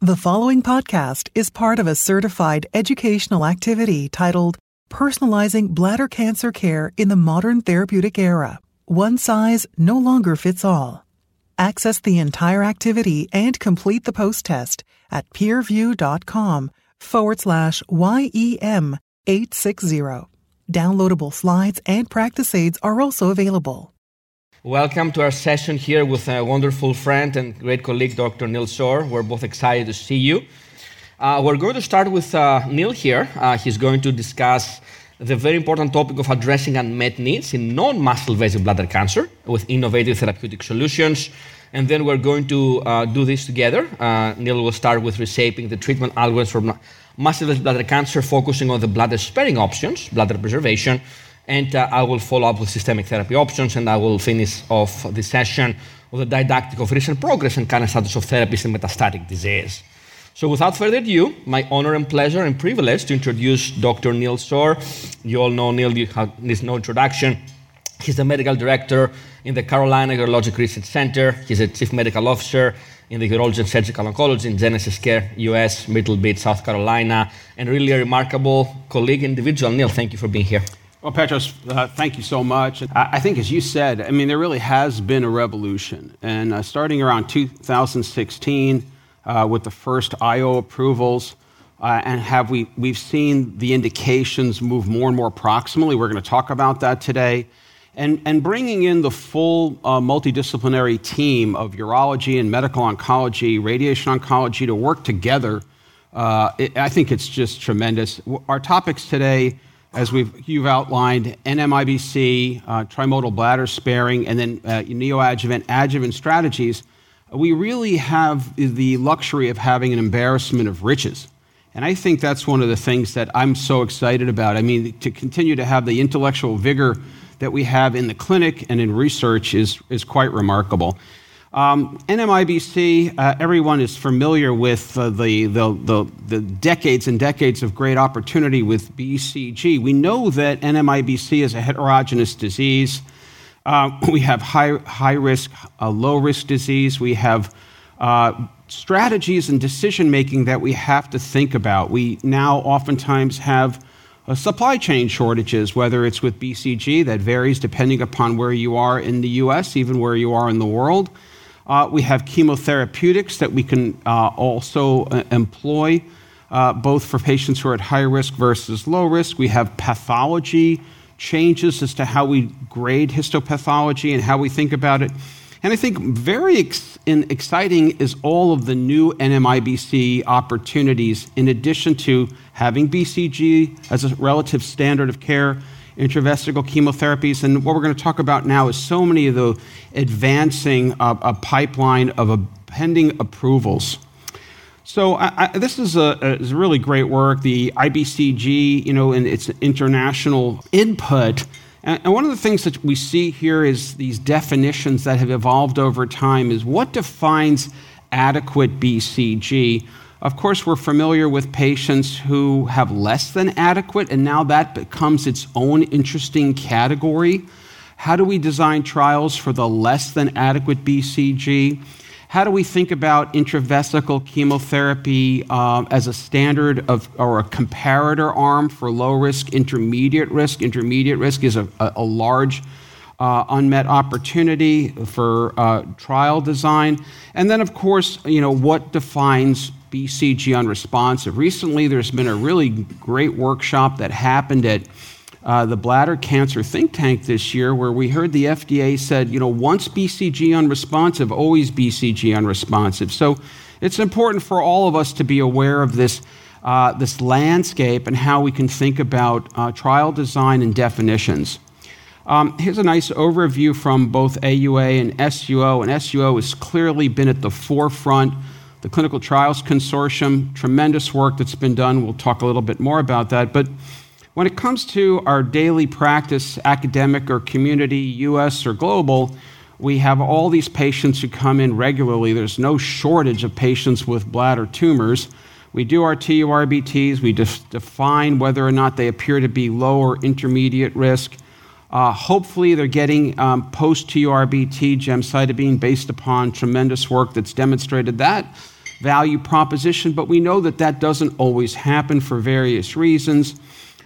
The following podcast is part of a certified educational activity titled Personalizing Bladder Cancer Care in the Modern Therapeutic Era. One size no longer fits all. Access the entire activity and complete the post test at peerview.com forward slash YEM 860. Downloadable slides and practice aids are also available. Welcome to our session here with a wonderful friend and great colleague, Dr. Neil Shore. We're both excited to see you. Uh, we're going to start with uh, Neil here. Uh, he's going to discuss the very important topic of addressing unmet needs in non muscle invasive bladder cancer with innovative therapeutic solutions. And then we're going to uh, do this together. Uh, Neil will start with reshaping the treatment algorithms for muscle invasive bladder cancer, focusing on the bladder sparing options, bladder preservation. And uh, I will follow up with systemic therapy options, and I will finish off the session with a didactic of recent progress and current status of therapies in metastatic disease. So, without further ado, my honor and pleasure and privilege to introduce Dr. Neil Shore. You all know Neil, needs no introduction. He's the medical director in the Carolina Urologic Research Center. He's a chief medical officer in the Urology and Surgical Oncology in Genesis Care, US, Myrtle Beach, South Carolina, and really a remarkable colleague individual. Neil, thank you for being here. Well, Petros, uh, thank you so much. I, think, as you said, I mean, there really has been a revolution. And uh, starting around 2016, uh, with the first IO approvals. Uh, and have we, we've seen the indications move more and more proximally. We're going to talk about that today. And, and bringing in the full uh, multidisciplinary team of urology and medical oncology, radiation oncology to work together, uh, it, I think it's just tremendous. Our topics today, as we've, you've outlined, NMIBC, uh, trimodal bladder sparing, and then uh, neoadjuvant adjuvant strategies we really have the luxury of having an embarrassment of riches. And I think that's one of the things that I'm so excited about. I mean, to continue to have the intellectual vigor that we have in the clinic and in research is, is quite remarkable. Um, NMIBC, uh, everyone is familiar with uh, the, the, the, the, decades and decades of great opportunity with BCG. We know that NMIBC is a heterogeneous disease. Uh, we have high, high risk, low risk disease. We have uh, strategies and decision making that we have to think about. We now oftentimes have uh, supply chain shortages, whether it's with BCG, that varies depending upon where you are in the US, even where you are in the world. Uh, we have chemotherapeutics that we can uh, also employ, both for patients who are at high risk versus low risk. We have pathology changes as to how we grade histopathology and how we think about it. And I think very ex- exciting is all of the new NMIBC opportunities, in addition to having BCG as a relative standard of care, intravesical chemotherapies. And what we're going to talk about now is so many of the advancing uh, a pipeline of pending approvals. So I, I, this is a, a, is really great work. The IBCG, you know, and its international input. And, and one of the things that we see here is these definitions that have evolved over time. Is what defines adequate BCG? Of course, we're familiar with patients who have less than adequate, and now that becomes its own interesting category. How do we design trials for the less than adequate BCG? How do we think about intravesical chemotherapy um, as a standard of or a comparator arm for low risk, intermediate risk? Intermediate risk is a, a, a large uh, unmet opportunity for uh, trial design. And then, of course, you know, what defines BCG unresponsive? Recently, there's been a really great workshop that happened at uh, the bladder cancer think tank this year where we heard the FDA said, you know, once BCG unresponsive, always BCG unresponsive. So it's important for all of us to be aware of this, uh, this landscape and how we can think about uh, trial design and definitions. Um, here's a nice overview from both AUA and SUO, and SUO has clearly been at the forefront. The Clinical Trials Consortium, tremendous work that's been done. We'll talk a little bit more about that. But when it comes to our daily practice, academic or community, US or global, we have all these patients who come in regularly. There's no shortage of patients with bladder tumors. We do our TURBTs, we def- define whether or not they appear to be low or intermediate risk. Uh, hopefully, they're getting um, post TURBT gemcitabine based upon tremendous work that's demonstrated that. value proposition, but we know that that doesn't always happen for various reasons.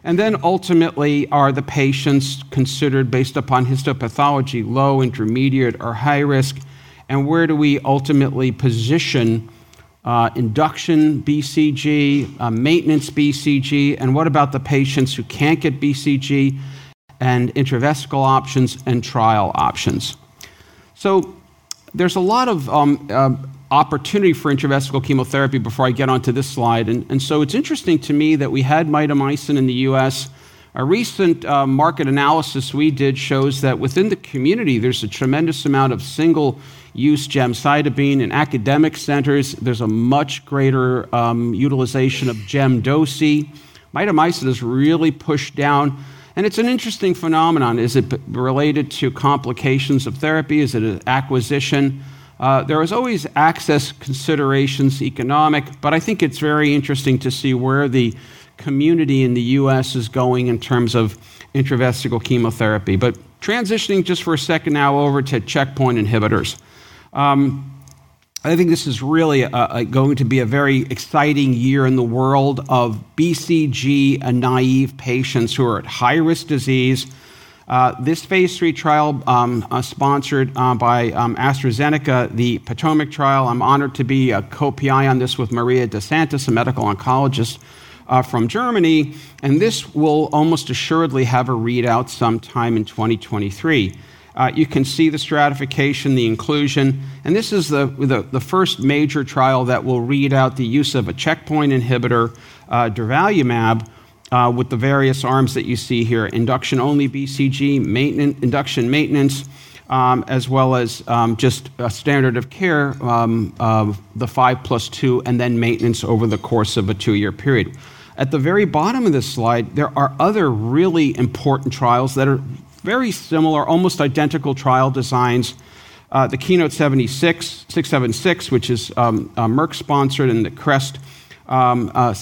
And then ultimately, are the patients considered based upon histopathology low, intermediate, or high risk? And where do we ultimately position uh, induction BCG, uh, maintenance BCG, and what about the patients who can't get BCG, and intravesical options and trial options? So there's a lot of um, uh, opportunity for intravesical chemotherapy before I get onto this slide. And, and so it's interesting to me that we had mitomycin in the US. A recent uh, market analysis we did shows that within the community, there's a tremendous amount of single use gemcitabine. In academic centers, there's a much greater um, utilization of GemDoce. Mitomycin is really pushed down. And it's an interesting phenomenon. Is it related to complications of therapy? Is it an acquisition? Uh, there is always access considerations, economic, but I think it's very interesting to see where the community in the U.S. is going in terms of intravesical chemotherapy. But transitioning just for a second now over to checkpoint inhibitors. Um, I think this is really a, a, going to be a very exciting year in the world of BCG naive patients who are at high risk disease. Uh, this phase three trial, um, uh, sponsored uh, by um, AstraZeneca, the Potomac trial, I'm honored to be a co PI on this with Maria DeSantis, a medical oncologist uh, from Germany, and this will almost assuredly have a readout sometime in 2023. Uh, you can see the stratification, the inclusion, and this is the, the, the, first major trial that will read out the use of a checkpoint inhibitor, uh, durvalumab, uh, with the various arms that you see here induction only BCG, maintenance, induction maintenance, um, as well as um, just a standard of care um, of the 5 plus 2, and then maintenance over the course of a two year period. At the very bottom of this slide, there are other really important trials that are very similar, almost identical trial designs. Uh, the Keynote 76, 676, which is um, uh, Merck sponsored, and the CREST um, uh,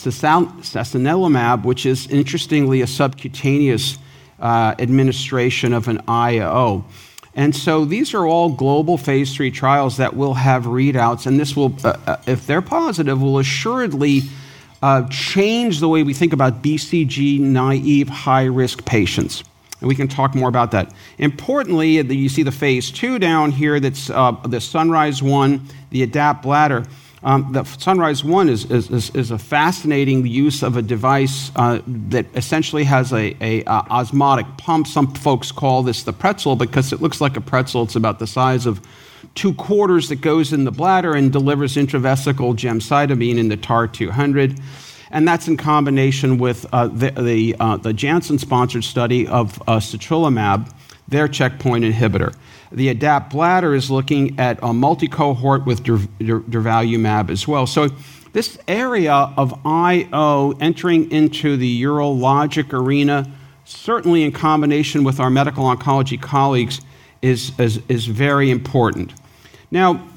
which is interestingly a subcutaneous uh, administration of an IO. And so these are all global phase three trials that will have readouts, and this will, uh, uh if they're positive, will assuredly change the way we think about BCG naive high risk patients. And we can talk more about that. Importantly, you see the phase two down here that's uh, the Sunrise 1, the ADAPT bladder. Um, the Sunrise One is, is, is, is, a fascinating use of a device uh, that essentially has a, a, a, osmotic pump. Some folks call this the pretzel because it looks like a pretzel. It's about the size of two quarters that goes in the bladder and delivers intravesical gemcitabine in the TAR 200. And that's in combination with uh, the, the, uh, the Janssen sponsored study of uh, cetrelimab, their checkpoint inhibitor. The ADAPT bladder is looking at a multi cohort with durvalumab as well. So, this area of IO entering into the urologic arena, certainly in combination with our medical oncology colleagues, is, is, is very important. Now,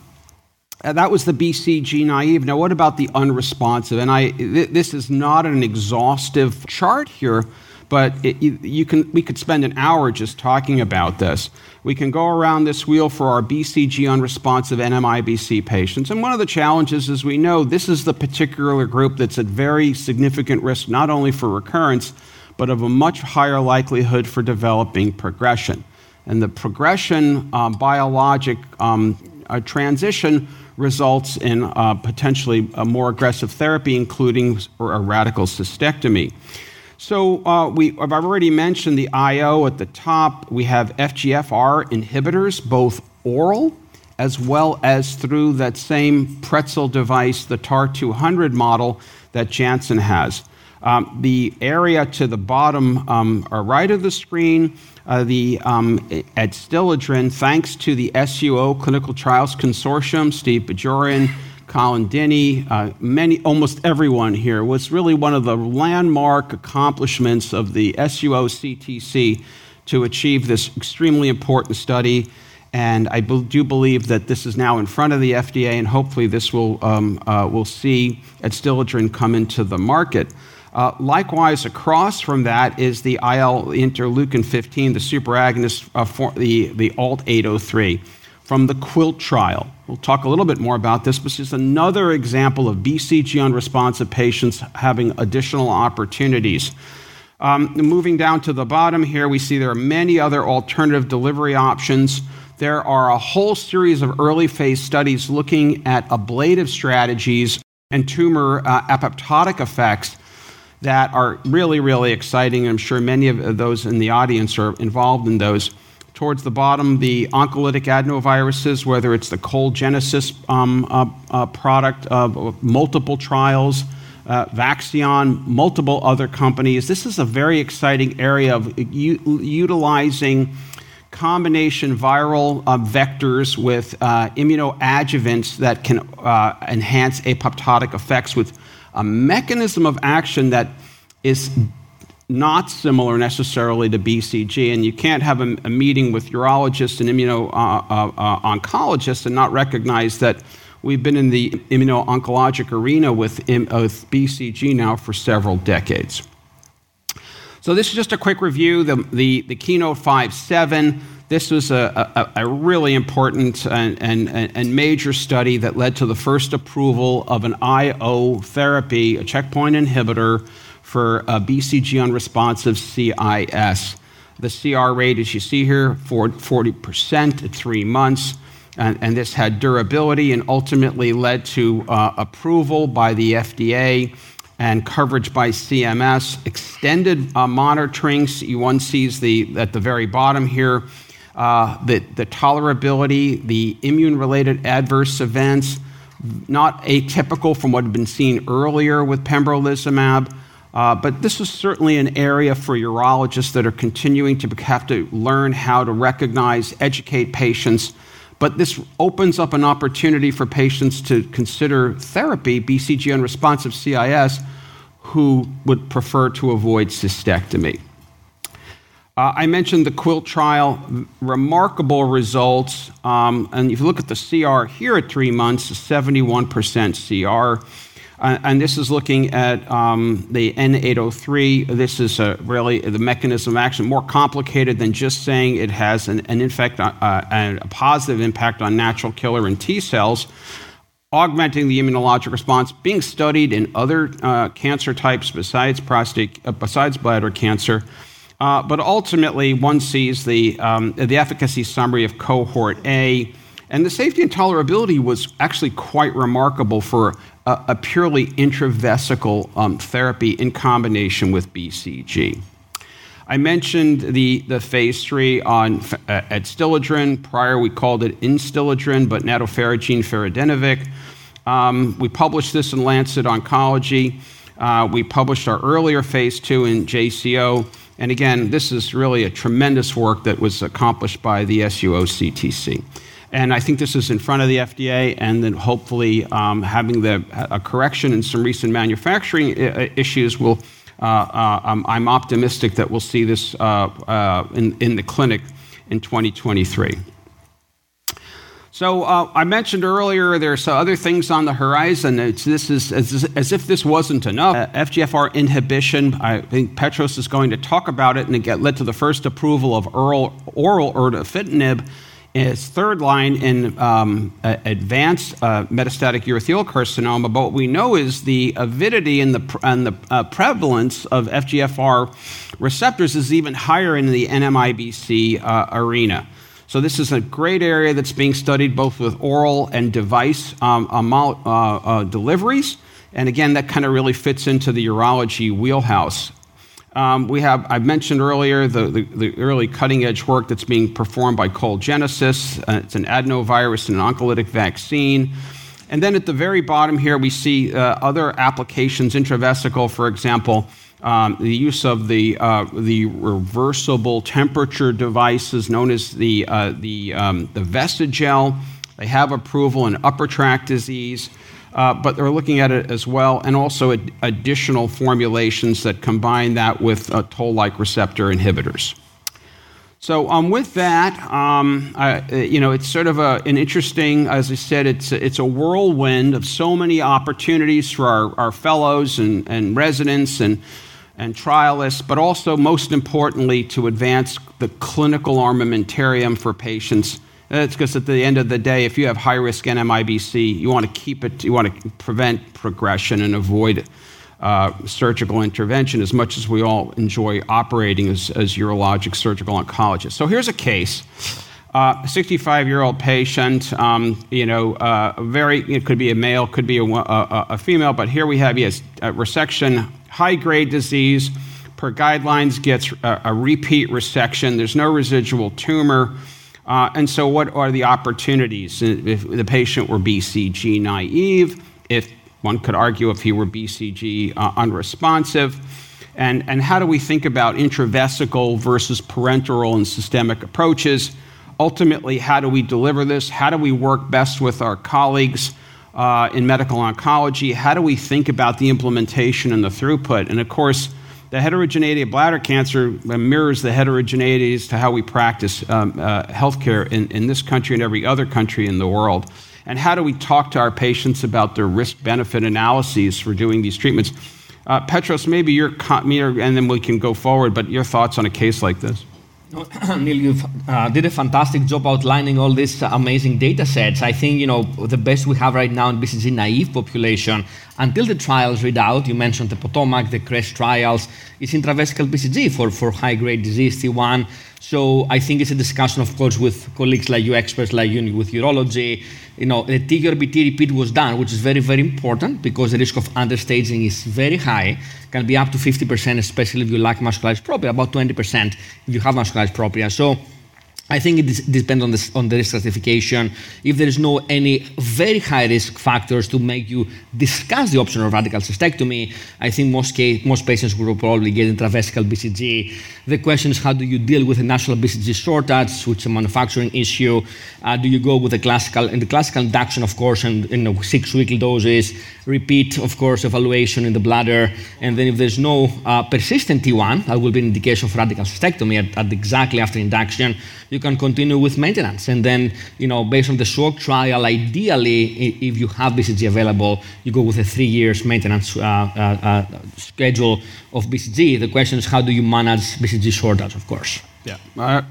that was the BCG naive. Now, what about the unresponsive? And I, th- this is not an exhaustive chart here, but it, you, you can, we could spend an hour just talking about this. We can go around this wheel for our BCG unresponsive NMIBC patients. And one of the challenges is we know this is the particular group that's at very significant risk, not only for recurrence, but of a much higher likelihood for developing progression. And the progression um, biologic um, uh, transition results in uh, potentially a more aggressive therapy, including a radical cystectomy. So uh, we, I've already mentioned the IO at the top. We have FGFR inhibitors, both oral as well as through that same pretzel device, the TAR200 model that Janssen has. Um, the area to the bottom um, or right of the screen, uh, the um, Adstiladrin, thanks to the SUO Clinical Trials Consortium, Steve Boorjian, Colin Dinney, uh, many, almost everyone here, was really one of the landmark accomplishments of the SUO CTC to achieve this extremely important study. And I do believe that this is now in front of the FDA, and hopefully this will um, uh, will see Adstiladrin come into the market. Uh, likewise, across from that is the IL interleukin 15, the superagonist, uh, for the, the ALT 803. from the QUILT trial. We'll talk a little bit more about this, but is another example of BCG unresponsive patients having additional opportunities. Um, moving down to the bottom here, we see there are many other alternative delivery options. There are a whole series of early phase studies looking at ablative strategies and tumor uh, apoptotic effects that are really, really exciting. I'm sure many of those in the audience are involved in those. Towards the bottom, the oncolytic adenoviruses, whether it's the Cold Genesys um, uh, uh, product of multiple trials, uh, Vaxion, multiple other companies. This is a very exciting area of u- utilizing combination viral uh, vectors with uh, immunoadjuvants that can uh, enhance apoptotic effects with a mechanism of action that is not similar necessarily to BCG, and you can't have a, a meeting with urologists and immuno-oncologists uh, uh, and not recognize that we've been in the immuno-oncologic arena with, with BCG now for several decades. So this is just a quick review. The, the, the Keynote 5.7, this was a, a, a really important and, and, and, major study that led to the first approval of an IO therapy, a checkpoint inhibitor, for a BCG unresponsive CIS. The CR rate, as you see here, 40% at three months. And, and, this had durability and ultimately led to uh, approval by the FDA and coverage by CMS, extended uh, monitoring. One sees the, at the very bottom here uh, the, the tolerability, the immune related adverse events, not atypical from what had been seen earlier with pembrolizumab. Uh, but this is certainly an area for urologists that are continuing to have to learn how to recognize, educate patients. But this opens up an opportunity for patients to consider therapy, BCG unresponsive CIS, who would prefer to avoid cystectomy. Uh, I mentioned the QUILT trial, remarkable results. Um, and if you look at the CR here at three months, 71% CR. Uh, and this is looking at um, the N803. This is really the mechanism of action, more complicated than just saying it has an, an infect, uh, a positive impact on natural killer and T cells augmenting the immunologic response, being studied in other uh, cancer types besides prostate, uh, besides bladder cancer. Uh, but ultimately, one sees the, um, the efficacy summary of cohort A, and the safety and tolerability was actually quite remarkable for a, a purely intravesical um, therapy in combination with BCG. I mentioned the, the phase three on uh, Adstiladrin. Prior, we called it Instiladrin, but nadofaragene firadenovec. Um, we published this in Lancet Oncology. Uh, we published our earlier phase two in JCO. And again, this is really a tremendous work that was accomplished by the SUO CTC. And I think this is in front of the FDA, and then hopefully um, having the, a correction in some recent manufacturing uh, uh, issues will. Uh, uh, I'm, I'm, optimistic that we'll see this uh, uh, in, in the clinic in 2023. So uh, I mentioned earlier there's other things on the horizon. It's, this is as, as, if this wasn't enough. Uh, FGFR inhibition. I think Petros is going to talk about it, and it led to the first approval of oral, oral erdafitinib as third line in um, advanced uh, metastatic urothelial carcinoma. But what we know is the avidity and the, and the uh, prevalence of FGFR receptors is even higher in the NMIBC uh, arena. So, this is a great area that's being studied both with oral and device um, uh, uh, deliveries. And again, that kind of really fits into the urology wheelhouse. Um, we have, I mentioned earlier, the, the, the, early cutting edge work that's being performed by Cold Genesys. Uh, it's an adenovirus and an oncolytic vaccine. And then at the very bottom here, we see uh, other applications, intravesical, for example, um, the use of the, uh, the reversible temperature devices known as the, uh, the, um, the Vestigel. They have approval in upper tract disease, uh, but they're looking at it as well, and also ad- additional formulations that combine that with toll like receptor inhibitors. So um, with that, um, you know, it's sort of a, an interesting, as I said, it's a, it's a whirlwind of so many opportunities for our, our fellows and, and residents and and trialists, but also, most importantly, to advance the clinical armamentarium for patients It's because at the end of the day, if you have high risk NMIBC, you want to keep it, you want to prevent progression and avoid uh, surgical intervention as much as we all enjoy operating as, as urologic surgical oncologists. So here's a case. Uh, a 65 year old patient, um, you know, uh, very, it could be a male, could be a, a, a female, but here we have, he has resection, high grade disease, per guidelines, gets a, a repeat resection. There's no residual tumor. Uh, and so, what are the opportunities? If the patient were BCG naive, if one could argue if he were BCG uh, unresponsive, and, and how do we think about intravesical versus parenteral and systemic approaches? Ultimately, how do we deliver this? How do we work best with our colleagues uh, in medical oncology? How do we think about the implementation and the throughput? And of course, the heterogeneity of bladder cancer mirrors the heterogeneities to how we practice um, uh, healthcare in, in this country and every other country in the world. And how do we talk to our patients about their risk benefit analyses for doing these treatments? Uh, Petros, maybe your, and then we can go forward, but your thoughts on a case like this? Neil, you uh, did a fantastic job outlining all these amazing data sets. I think you know the best we have right now in BCG naive population until the trials read out. You mentioned the Potomac, the CREST trials. It's intravesical BCG for, for high grade disease T1. So I think it's a discussion, of course, with colleagues like you, experts like you with urology. You know, the TURBT repeat was done, which is very, very important because the risk of understaging is very high, can be up to 50%, especially if you lack muscularis propria, about 20% if you have muscularis propria. So I think it depends on, this, on the risk stratification. If there is no any very high risk factors to make you discuss the option of radical cystectomy, I think most, case, most patients will probably get intravesical BCG. The question is how do you deal with a national BCG shortage, which is a manufacturing issue? Uh, do you go with the classical, in the classical induction, of course, and you know, six weekly doses, repeat, of course, evaluation in the bladder, and then if there's no uh, persistent T1, that will be an indication of radical cystectomy at, at exactly after induction you can continue with maintenance. And then, you know, based on the short trial, ideally, if you have BCG available, you go with a three years maintenance uh, uh, uh, schedule of BCG. The question is, how do you manage BCG shortage, of course? Yeah.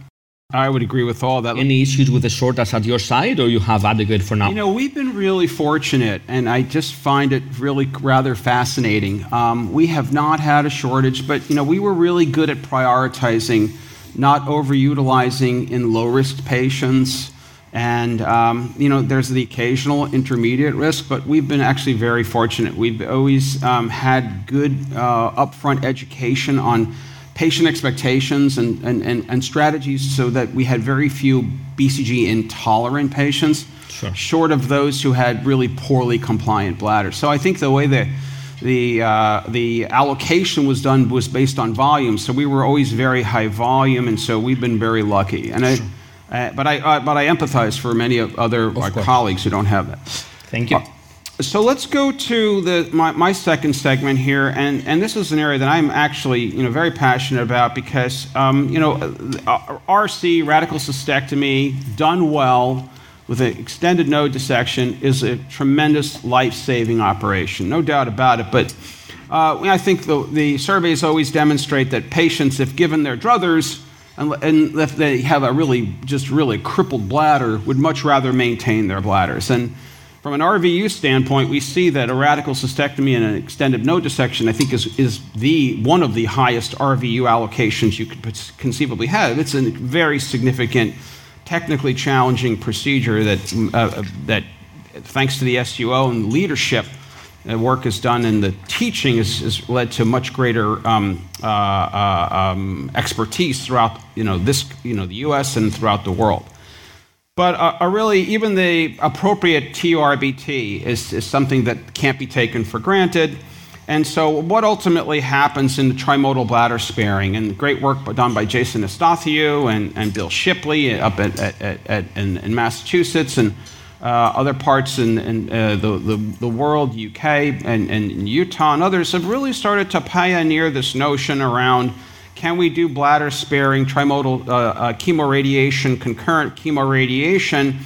I would agree with all that. Any issues with the shortage at your side, or you have adequate for now? You know, we've been really fortunate, and I just find it really rather fascinating. Um, we have not had a shortage, but you know, we were really good at prioritizing not overutilizing in low risk patients. And, um, you know, there's the occasional intermediate risk, but we've been actually very fortunate. We've always um, had good uh, upfront education on patient expectations and, and, and, and, strategies so that we had very few BCG intolerant patients, sure. short of those who had really poorly compliant bladders. So I think the way that the, uh, the allocation was done was based on volume. So we were always very high volume, and so we've been very lucky. And I, uh, but, I, uh, but I empathize for many of other colleagues who don't have that. Thank you. Uh, so let's go to the, my, my, second segment here, and, and this is an area that I'm actually you know, very passionate about because um, you know, uh, RC, radical cystectomy, done well, with an extended node dissection is a tremendous life saving operation, no doubt about it. But uh, I think the, the, surveys always demonstrate that patients, if given their druthers, and, and if they have a really, just really crippled bladder, would much rather maintain their bladders. And from an RVU standpoint, we see that a radical cystectomy and an extended node dissection, I think, is, is the, one of the highest RVU allocations you could conceivably have. It's a very significant technically challenging procedure that, uh, that thanks to the SUO and leadership, the work is done and the teaching has, has led to much greater um, uh, uh, um, expertise throughout you know, this, you know, the US and throughout the world. But uh, really, even the appropriate TURBT is, is something that can't be taken for granted. And so, what ultimately happens in the trimodal bladder sparing, and great work done by Jason Efstathiou and, and Bill Shipley up at, at, at, in, in, Massachusetts and uh, other parts in, in uh, the, the, the, world, UK and, and Utah, and others have really started to pioneer this notion around can we do bladder sparing, trimodal uh, uh chemoradiation, concurrent chemoradiation?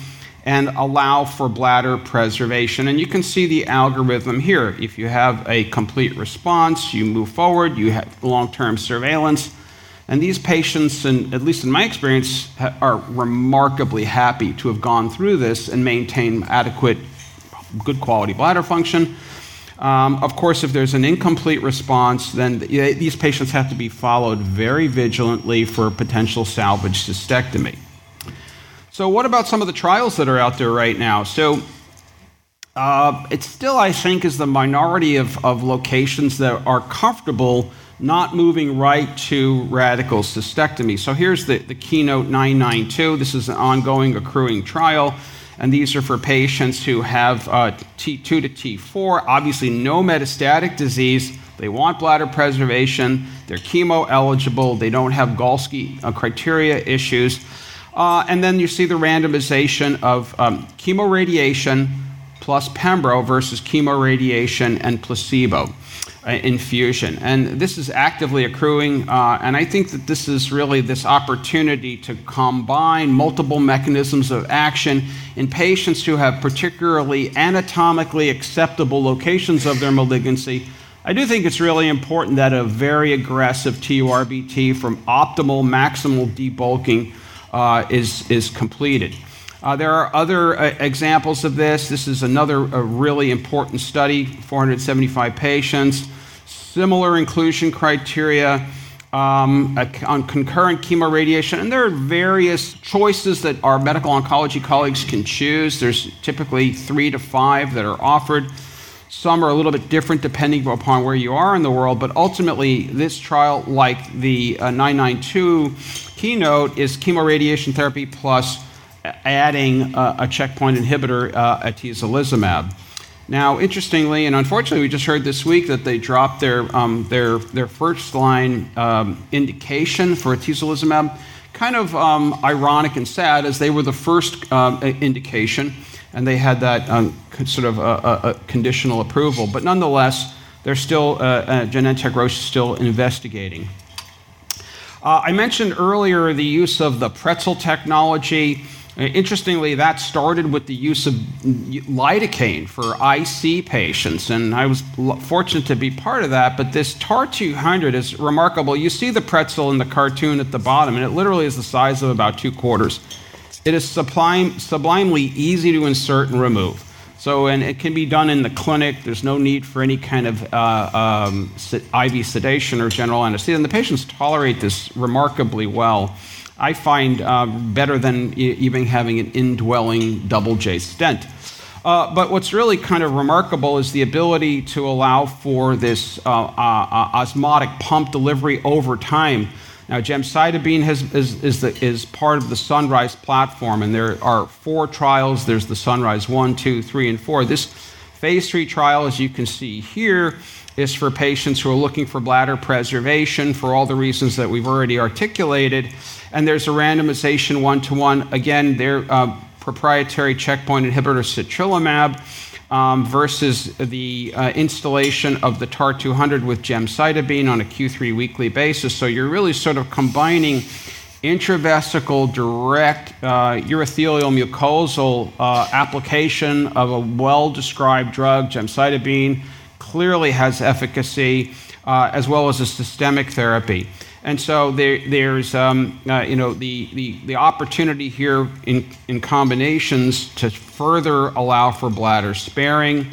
And allow for bladder preservation. And you can see the algorithm here. If you have a complete response, you move forward, you have long term surveillance. And these patients, and at least in my experience, are remarkably happy to have gone through this and maintain adequate, good quality bladder function. Um, of course, if there's an incomplete response, then these patients have to be followed very vigilantly for potential salvage cystectomy. So, what about some of the trials that are out there right now? So, uh, it still, I think, is the minority of, of locations that are comfortable not moving right to radical cystectomy. So here's the, the keynote 992. This is an ongoing accruing trial, and these are for patients who have uh, T2 to T4, obviously no metastatic disease. They want bladder preservation, they're chemo eligible, they don't have Galsky uh, criteria issues. Uh, and then you see the randomization of um, chemoradiation plus pembro versus chemoradiation and placebo. Uh, infusion. And this is actively accruing, uh, and I think that this is really this opportunity to combine multiple mechanisms of action in patients who have particularly anatomically acceptable locations of their malignancy. I do think it's really important that a very aggressive TURBT from optimal maximal debulking is, is completed. Uh, there are other uh, examples of this. This is another really important study 475 patients similar inclusion criteria um, on concurrent chemoradiation. And there are various choices that our medical oncology colleagues can choose. There's typically three to five that are offered. Some are a little bit different depending upon where you are in the world, but ultimately, this trial, like the uh, 992 keynote, is chemoradiation therapy plus adding uh, a checkpoint inhibitor, uh, atezolizumab. Now, interestingly, and unfortunately, we just heard this week that they dropped their, um, their, their first line um, indication for atezolizumab. Kind of um, ironic and sad, as they were the first uh, indication, and they had that um, sort of a, a, a, conditional approval. But nonetheless, they're still, uh, uh, Genentech Roche is still investigating. Uh, I mentioned earlier the use of the pretzel technology. Interestingly, that started with the use of lidocaine for IC patients, and I was fortunate to be part of that. But this TAR 200 is remarkable. You see the pretzel in the cartoon at the bottom, and it literally is the size of about two quarters. It is sublime, sublimely easy to insert and remove. So, and it can be done in the clinic. There's no need for any kind of uh, um, IV sedation or general anesthesia, and the patients tolerate this remarkably well. I find uh, better than even having an indwelling double J stent. Uh, but what's really kind of remarkable is the ability to allow for this uh, uh, uh osmotic pump delivery over time. Now, gemcitabine has, is, is, the, is, part of the Sunrise platform, and there are four trials. There's the Sunrise 1, 2, 3, and 4. This phase 3 trial, as you can see here, is for patients who are looking for bladder preservation for all the reasons that we've already articulated and there's a randomization one to one. Again, their uh, proprietary checkpoint inhibitor cetrelimab um, versus the uh, installation of the TAR 200 with gemcitabine on a Q3 weekly basis. So you're really sort of combining intravesical direct uh, urothelial mucosal uh, application of a well described drug, gemcitabine, clearly has efficacy, uh, as well as a systemic therapy. And so there, there's um, uh, you know, the, the, the opportunity here in, in combinations to further allow for bladder sparing.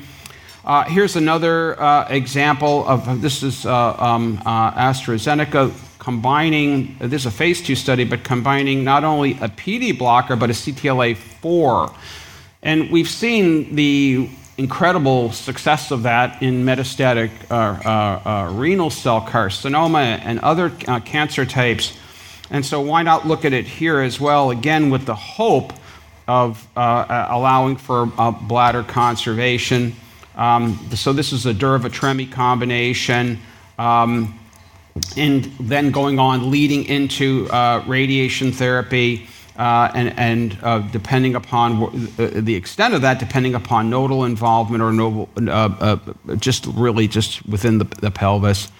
Uh, here's another uh, example of this is uh, um, uh, AstraZeneca combining, this is a phase two study, but combining not only a PD blocker but a CTLA4. And we've seen the incredible success of that in metastatic uh, uh, uh, renal cell carcinoma and other uh, cancer types. And so, why not look at it here as well, again, with the hope of uh, uh, allowing for bladder conservation? Um, so, this is a durva combination. Um, and then going on, leading into radiation therapy. Uh, and, and uh, depending upon w- uh, the extent of that, depending upon nodal involvement or nodal, uh, uh, just really just within the, the, pelvis.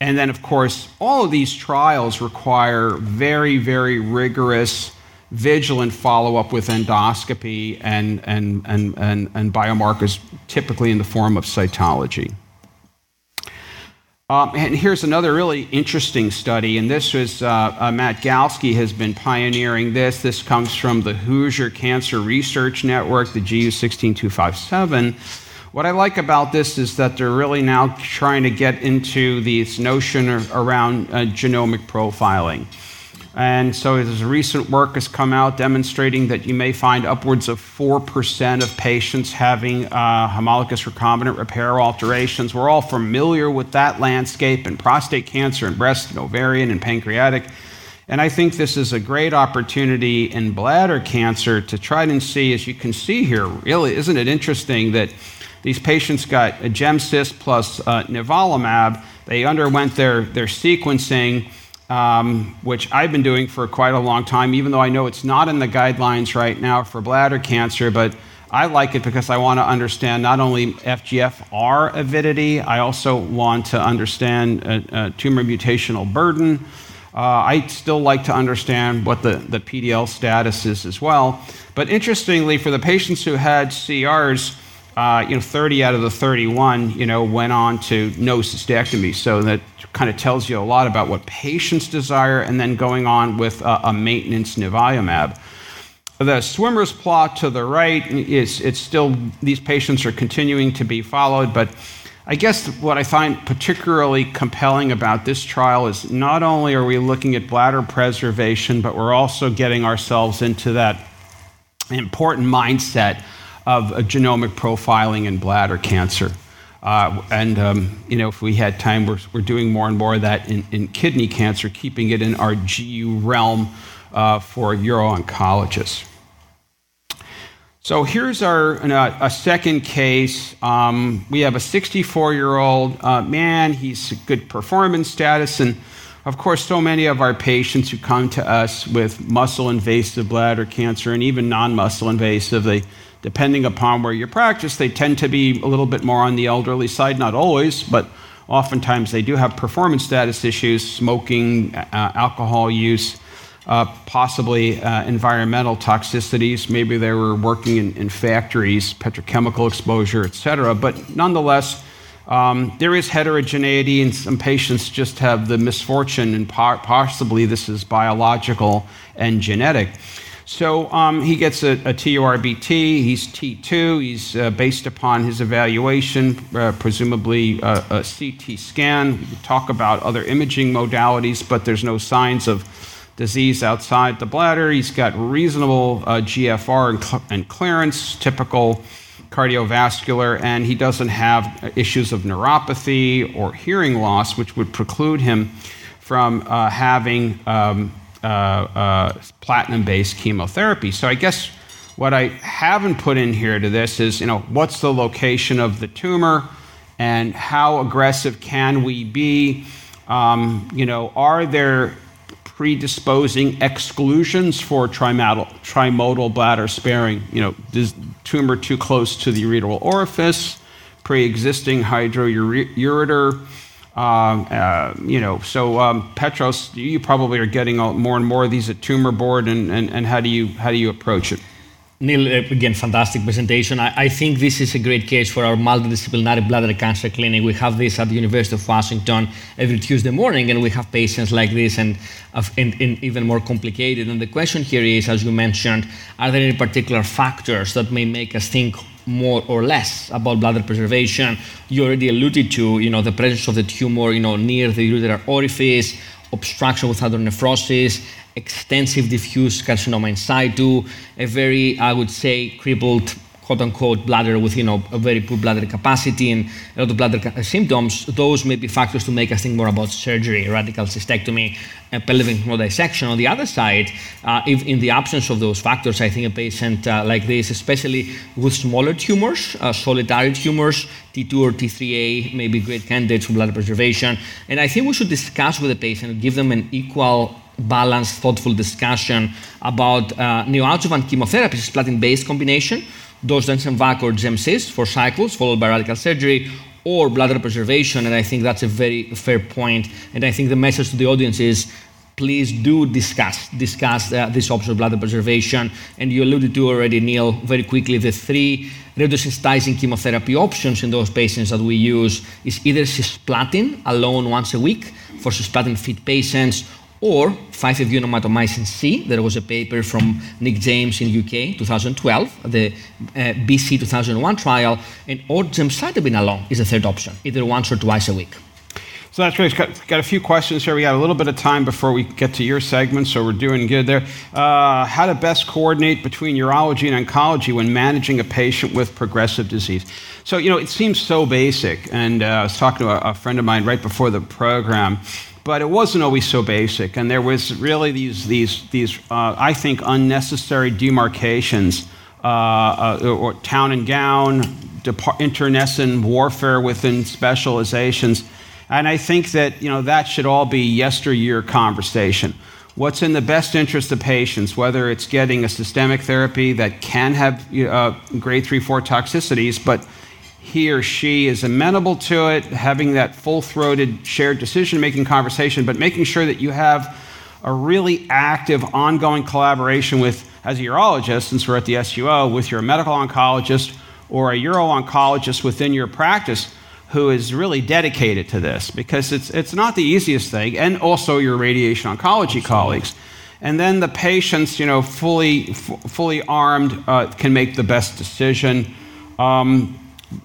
And then, of course, all of these trials require very, very rigorous, vigilant follow up with endoscopy and, and, and, and, and biomarkers, typically in the form of cytology. Um, and here's another really interesting study, and this was uh, uh, Matt Galsky has been pioneering this. This comes from the Hoosier Cancer Research Network, the GU 16257. What I like about this is that they're really now trying to get into this notion around uh, genomic profiling. And so there's recent work has come out demonstrating that you may find upwards of 4% of patients having uh, homologous recombinant repair alterations. We're all familiar with that landscape in prostate cancer and breast and ovarian and pancreatic. And I think this is a great opportunity in bladder cancer to try and see, as you can see here, really, isn't it interesting that these patients got a GemCis plus uh, nivolumab. They underwent their, their sequencing um, which I've been doing for quite a long time, even though I know it's not in the guidelines right now for bladder cancer, but I like it because I want to understand not only FGFR avidity, I also want to understand tumor mutational burden. Uh, I still like to understand what the, the PDL status is as well. But interestingly, for the patients who had CRs, uh, you know, 30 out of the 31, you know, went on to no cystectomy. So that kind of tells you a lot about what patients desire, and then going on with uh, a maintenance nivolumab. The swimmer's plot to the right is it's still these patients are continuing to be followed, but I guess what I find particularly compelling about this trial is not only are we looking at bladder preservation, but we're also getting ourselves into that important mindset of genomic profiling in bladder cancer. Uh, and um, you know, if we had time, we're, we're doing more and more of that in, in kidney cancer, keeping it in our GU realm uh, for uro-oncologists. So here's our uh, a second case. Um, we have a 64-year-old uh, man. He's good performance status, and of course, so many of our patients who come to us with muscle-invasive bladder cancer and even non-muscle invasive, they depending upon where you practice, they tend to be a little bit more on the elderly side, not always, but oftentimes they do have performance status issues, smoking, uh, alcohol use, uh, possibly uh, environmental toxicities. Maybe they were working in, in factories, petrochemical exposure, et cetera. But nonetheless, um, there is heterogeneity, and some patients just have the misfortune, and possibly this is biological and genetic. So um, he gets a, a TURBT, he's T2, he's uh, based upon his evaluation, uh, presumably uh, a CT scan. We talk about other imaging modalities, but there's no signs of disease outside the bladder. He's got reasonable uh, GFR and, cl- and clearance, typical cardiovascular, and he doesn't have issues of neuropathy or hearing loss, which would preclude him from uh, having. Um, uh, uh, platinum based chemotherapy. So I guess what I haven't put in here to this is, you know, what's the location of the tumor and how aggressive can we be? Um, you know, are there predisposing exclusions for trimodal, trimodal bladder sparing? You know, is tumor too close to the ureteral orifice? Pre-existing hydroureter? Um, uh, you know, so um, Petros, you probably are getting more and more of these at Tumor Board, and, and, and how do you how do you approach it? Neil, uh, again, fantastic presentation. I, I, think this is a great case for our multidisciplinary bladder cancer clinic. We have this at the University of Washington every Tuesday morning, and we have patients like this and, and, and, even more complicated. And the question here is, as you mentioned, are there any particular factors that may make us think more or less about bladder preservation. You already alluded to, you know, the presence of the tumor, you know, near the ureteral orifice, obstruction with hydronephrosis, extensive diffuse carcinoma in situ, a very, I would say, crippled quote unquote bladder with you know a very poor bladder capacity and a lot of bladder ca- symptoms, those may be factors to make us think more about surgery, radical cystectomy, and pelvic dissection. On the other side, uh, if in the absence of those factors, I think a patient uh, like this, especially with smaller tumors, uh, solitary tumors, T2 or T3A, may be great candidates for bladder preservation. And I think we should discuss with the patient, give them an equal balanced, thoughtful discussion about uh, neoadjuvant chemotherapy, cisplatin-based combination, Docetaxel or GemCis four cycles, followed by radical surgery, or bladder preservation. And I think that's a very fair point. And I think the message to the audience is please do discuss discuss uh, this option of bladder preservation. And you alluded to already, Neil, very quickly the three radiosensitizing chemotherapy options in those patients that we use is either cisplatin alone once a week for cisplatin fit patients or 5-FU C. There was a paper from Nick James in UK, 2012, the uh, BC 2001 trial, and or gemcitabine alone is a third option, either once or twice a week. So that's great. Got, got, a few questions here. We got a little bit of time before we get to your segment, so we're doing good there. Uh, how to best coordinate between urology and oncology when managing a patient with progressive disease? So, you know, it seems so basic. And uh, I was talking to a, a friend of mine right before the program, but it wasn't always so basic. And there was really these, these, these uh, I think, unnecessary demarcations uh, uh, or town and gown, internecine warfare within specializations and I think that you know, that should all be yesteryear conversation. What's in the best interest of patients, whether it's getting a systemic therapy that can have uh, grade 3 4 toxicities, but he or she is amenable to it, having that full throated shared decision making conversation, but making sure that you have a really active, ongoing collaboration with, as a urologist, since we're at the SUO, with your medical oncologist or a uro oncologist within your practice who is really dedicated to this because it's, it's not the easiest thing, and also your radiation oncology colleagues. And then the patients, you know, fully, f- fully armed, uh, can make the best decision. Um,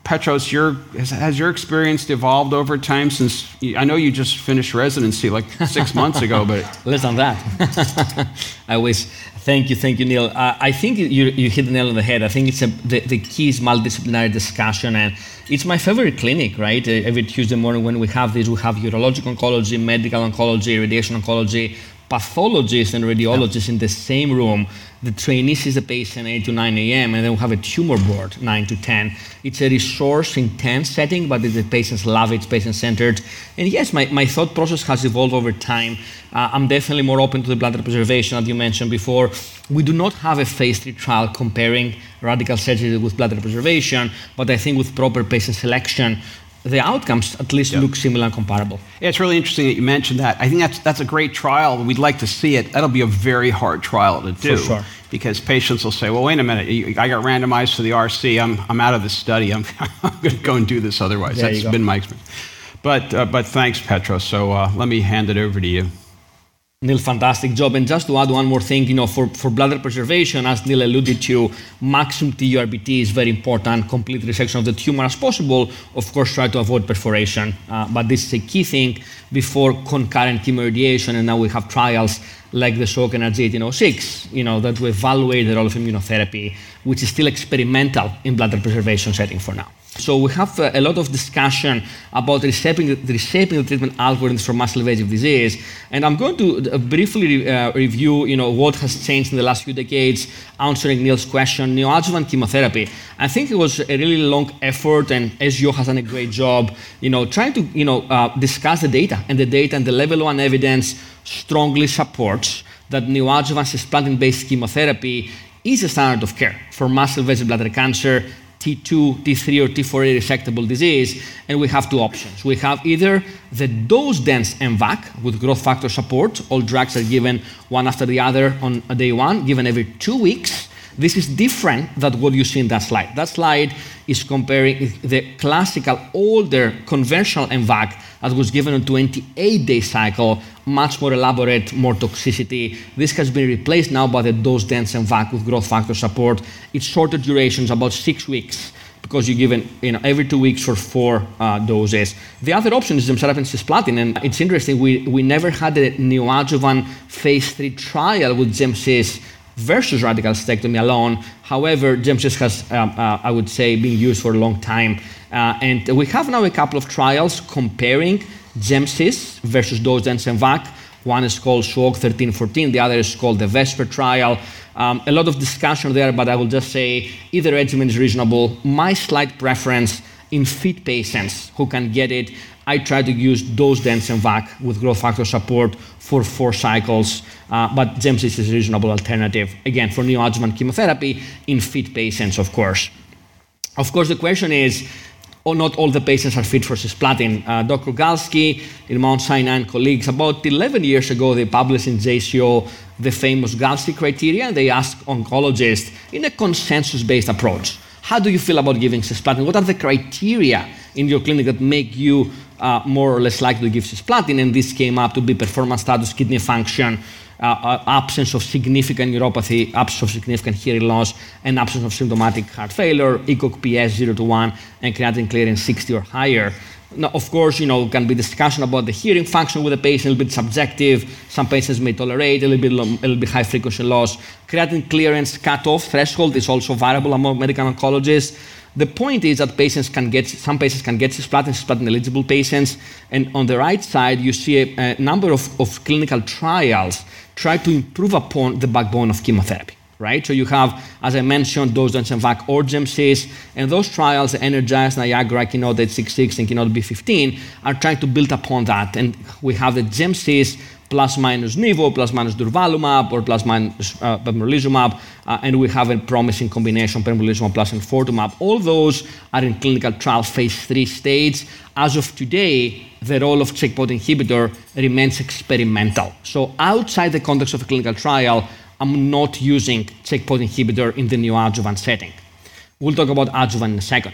Petros, your, has, has, your experience evolved over time since I know you just finished residency like six months ago, but less than that. I wish. Thank you, thank you, Neil. Uh, I think you, you hit the nail on the head. I think it's a, the, the key is multidisciplinary discussion, and it's my favorite clinic, right? Uh, every Tuesday morning when we have this, we have urologic oncology, medical oncology, radiation oncology, pathologists and radiologists yeah. in the same room. The trainee sees the patient 8 to 9 a.m., and then we have a tumor board 9 to 10. It's a resource intense setting, but the patients love it, it's patient centered. And yes, my, my thought process has evolved over time. Uh, I'm definitely more open to the bladder preservation, as you mentioned before. We do not have a phase three trial comparing radical surgery with bladder preservation, but I think with proper patient selection, the outcomes at least yep. look similar and comparable. Yeah, it's really interesting that you mentioned that. I think that's that's a great trial. We'd like to see it. That'll be a very hard trial to do. For sure. Because patients will say, well, wait a minute, I got randomized to the RC. I'm, I'm out of the study. I'm, I'm going to go and do this otherwise. There that's been my experience. But, uh, but thanks, Petros. So uh, let me hand it over to you. Neil, fantastic job. And just to add one more thing, you know, for, for bladder preservation, as Neil alluded to, maximum TURBT is very important. Complete resection of the tumor as possible. Of course, try to avoid perforation. Uh, but this is a key thing before concurrent chemoradiation. And now we have trials like the SWOG NRG 1806, you know, that we evaluate the role of immunotherapy, which is still experimental in bladder preservation setting for now. So we have uh, a lot of discussion about reshaping, reshaping the treatment algorithms for muscle invasive disease, and I'm going to uh, briefly uh, review, you know, what has changed in the last few decades, answering Neil's question, neoadjuvant chemotherapy. I think it was a really long effort, and SUO has done a great job, you know, trying to, you know, uh, discuss the data, and the data and the level one evidence strongly supports that neoadjuvant cisplatin-based chemotherapy is a standard of care for muscle invasive bladder cancer T2, T3, or T4A resectable disease, and we have two options. We have either the dose dense MVAC with growth factor support, all drugs are given one after the other on day one, given every two weeks. This is different than what you see in that slide. That slide is comparing the classical, older, conventional MVAC that was given on 28 day cycle, much more elaborate, more toxicity. This has been replaced now by the dose dense MVAC with growth factor support. It's shorter durations, about six weeks because you're given you know, every two weeks for four uh, doses. The other option is gemcitabine cisplatin, and it's interesting, we, we never had a neoadjuvant phase three trial with gemcis versus radical cystectomy alone. However, GemCis has, um, uh, I would say, been used for a long time. Uh, and we have now a couple of trials comparing GemCis versus dose dense MVAC. One is called SWOG 1314, the other is called the VESPER trial. Um, a lot of discussion there, but I will just say either regimen is reasonable. My slight preference in fit patients who can get it I try to use dose MVAC with growth factor support for four cycles, uh, but GemCis is a reasonable alternative, again, for neoadjuvant chemotherapy in fit patients, of course. Of course, the question is, or not all the patients are fit for cisplatin. Uh, Dr. Galsky in Mount Sinai and colleagues, about 11 years ago, they published in JCO the famous Galsky criteria, and they asked oncologists in a consensus-based approach, how do you feel about giving cisplatin? What are the criteria in your clinic that make you uh, more or less likely to give cisplatin? And this came up to be performance status, kidney function, uh, uh, absence of significant neuropathy, absence of significant hearing loss, and absence of symptomatic heart failure, ECOG PS 0 to 1, and creatinine clearance 60 or higher. Now, of course, you know, can be discussion about the hearing function with the patient, a little bit subjective. Some patients may tolerate a little bit, a little bit high frequency loss. Creatinine clearance cutoff threshold is also variable among medical oncologists. The point is that patients can get, some patients can get cisplatin, cisplatin eligible patients, and on the right side you see a, a number of, of clinical trials try to improve upon the backbone of chemotherapy right? So you have, as I mentioned, those Gemvac or GemCis, and those trials, Energize, Niagara, Keynote 866, and Keynote B15, are trying to build upon that. And we have the GemCis plus minus Nivo, plus minus Durvalumab, or plus minus uh, Pembrolizumab, uh, and we have a promising combination, Pembrolizumab plus Enfortumab. All those are in clinical trial phase three stage. As of today, the role of checkpoint inhibitor remains experimental. So outside the context of a clinical trial, I'm not using checkpoint inhibitor in the neoadjuvant setting. We'll talk about adjuvant in a second.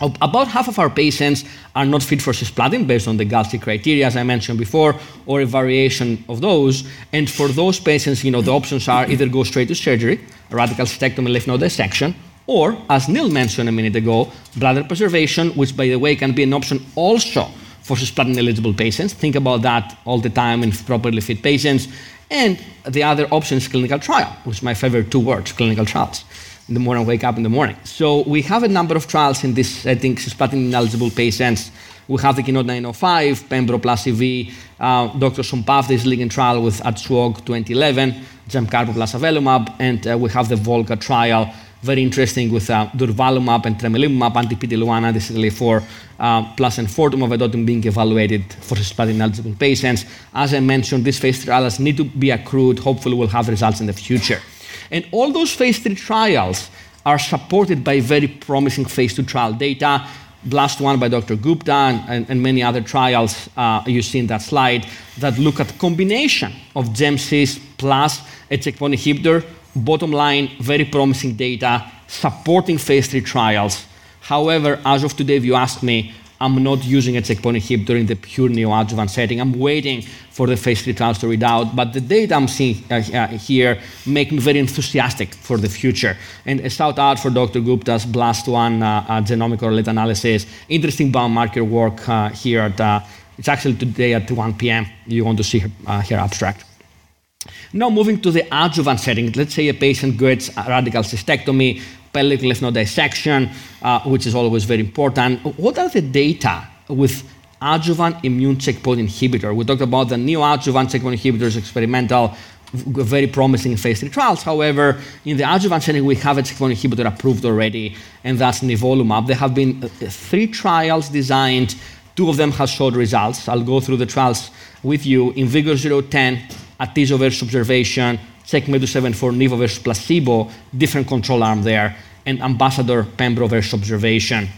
About half of our patients are not fit for cisplatin based on the Galsky criteria, as I mentioned before, or a variation of those. And for those patients, you know, the options are either go straight to surgery, a radical cystectomy, lymph node dissection, or, as Neil mentioned a minute ago, bladder preservation, which, by the way, can be an option also for cisplatin eligible patients. Think about that all the time in properly fit patients. And the other option is clinical trial, which is my favorite two words, clinical trials in the morning, wake up in the morning. So we have a number of trials in this setting, cisplatin ineligible patients. We have the Keynote 905, Pembro plus EV, uh, Dr. Sonpavde, this leading trial with ATSWOG 2011, Gemcarbo plus Avelumab, and uh, we have the Volga trial, very interesting with uh, Durvalumab and Tremelimumab, anti-PD-L1, anti-CTLA-4, uh, plus Enfortumab vedotin being evaluated for cisplatin eligible patients. As I mentioned, these phase trials need to be accrued. Hopefully, we'll have results in the future. And all those phase three trials are supported by very promising phase two trial data. Last one by Dr. Gupta and, and many other trials uh, you see in that slide that look at combination of GemCis plus a checkpoint inhibitor. Bottom line, very promising data supporting phase three trials. However, as of today, if you ask me, I'm not using a checkpoint inhibitor in the pure neoadjuvant setting. I'm waiting for the phase three trials to read out. But the data I'm seeing uh, uh, here make me very enthusiastic for the future. And a shout out for Dr. Gupta's BLASST-1 uh, uh, genomic correlate analysis. Interesting biomarker work uh, here. At, it's actually today at 1 p.m. You want to see her, her abstract. Now, moving to the adjuvant setting, let's say a patient gets a radical cystectomy, pelvic lymph node dissection, uh, which is always very important. What are the data with adjuvant immune checkpoint inhibitor? We talked about the neoadjuvant checkpoint inhibitors, experimental, very promising phase three trials. However, in the adjuvant setting, we have a checkpoint inhibitor approved already, and that's nivolumab. There have been uh, three trials designed. Two of them have showed results. I'll go through the trials with you. IMvigor010, Atezo versus observation, CheckMate 274 Nivo versus placebo, different control arm there, and Ambassador Pembro versus observation.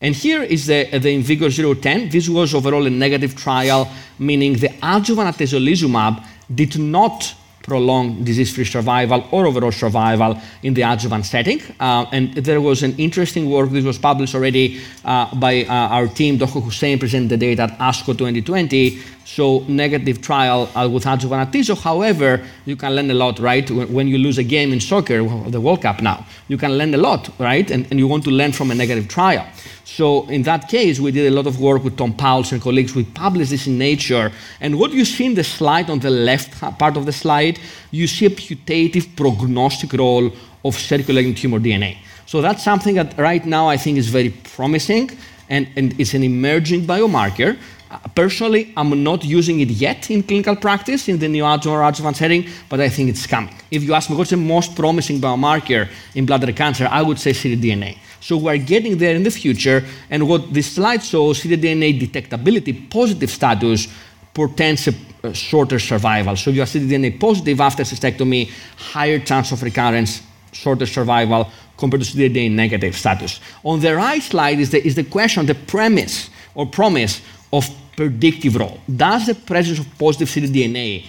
And here is the, the IMvigor010. This was overall a negative trial, meaning the adjuvant atezolizumab did not prolong disease-free survival or overall survival in the adjuvant setting. Uh, and there was an interesting work, this was published already uh, by uh, our team, Dr. Hussain presented the data at ASCO 2020, so negative trial uh, with adjuvant atezo. However, you can learn a lot, right? When you lose a game in soccer, the World Cup now, you can learn a lot, right? And, and you want to learn from a negative trial. So in that case, we did a lot of work with Tom Powles and colleagues. We published this in Nature. And what you see in the slide on the left part of the slide, you see a putative prognostic role of circulating tumor DNA. So that's something that right now I think is very promising and, and it's an emerging biomarker. Uh, personally, I'm not using it yet in clinical practice in the neoadjuvant or adjuvant setting, but I think it's coming. If you ask me what's the most promising biomarker in bladder cancer, I would say ctDNA. So we're getting there in the future, and what this slide shows, ctDNA detectability, positive status, portends a shorter survival. So you are ctDNA positive after cystectomy, higher chance of recurrence, shorter survival, compared to ctDNA negative status. On the right slide is the, is the question, the premise or promise of predictive role. Does the presence of positive ctDNA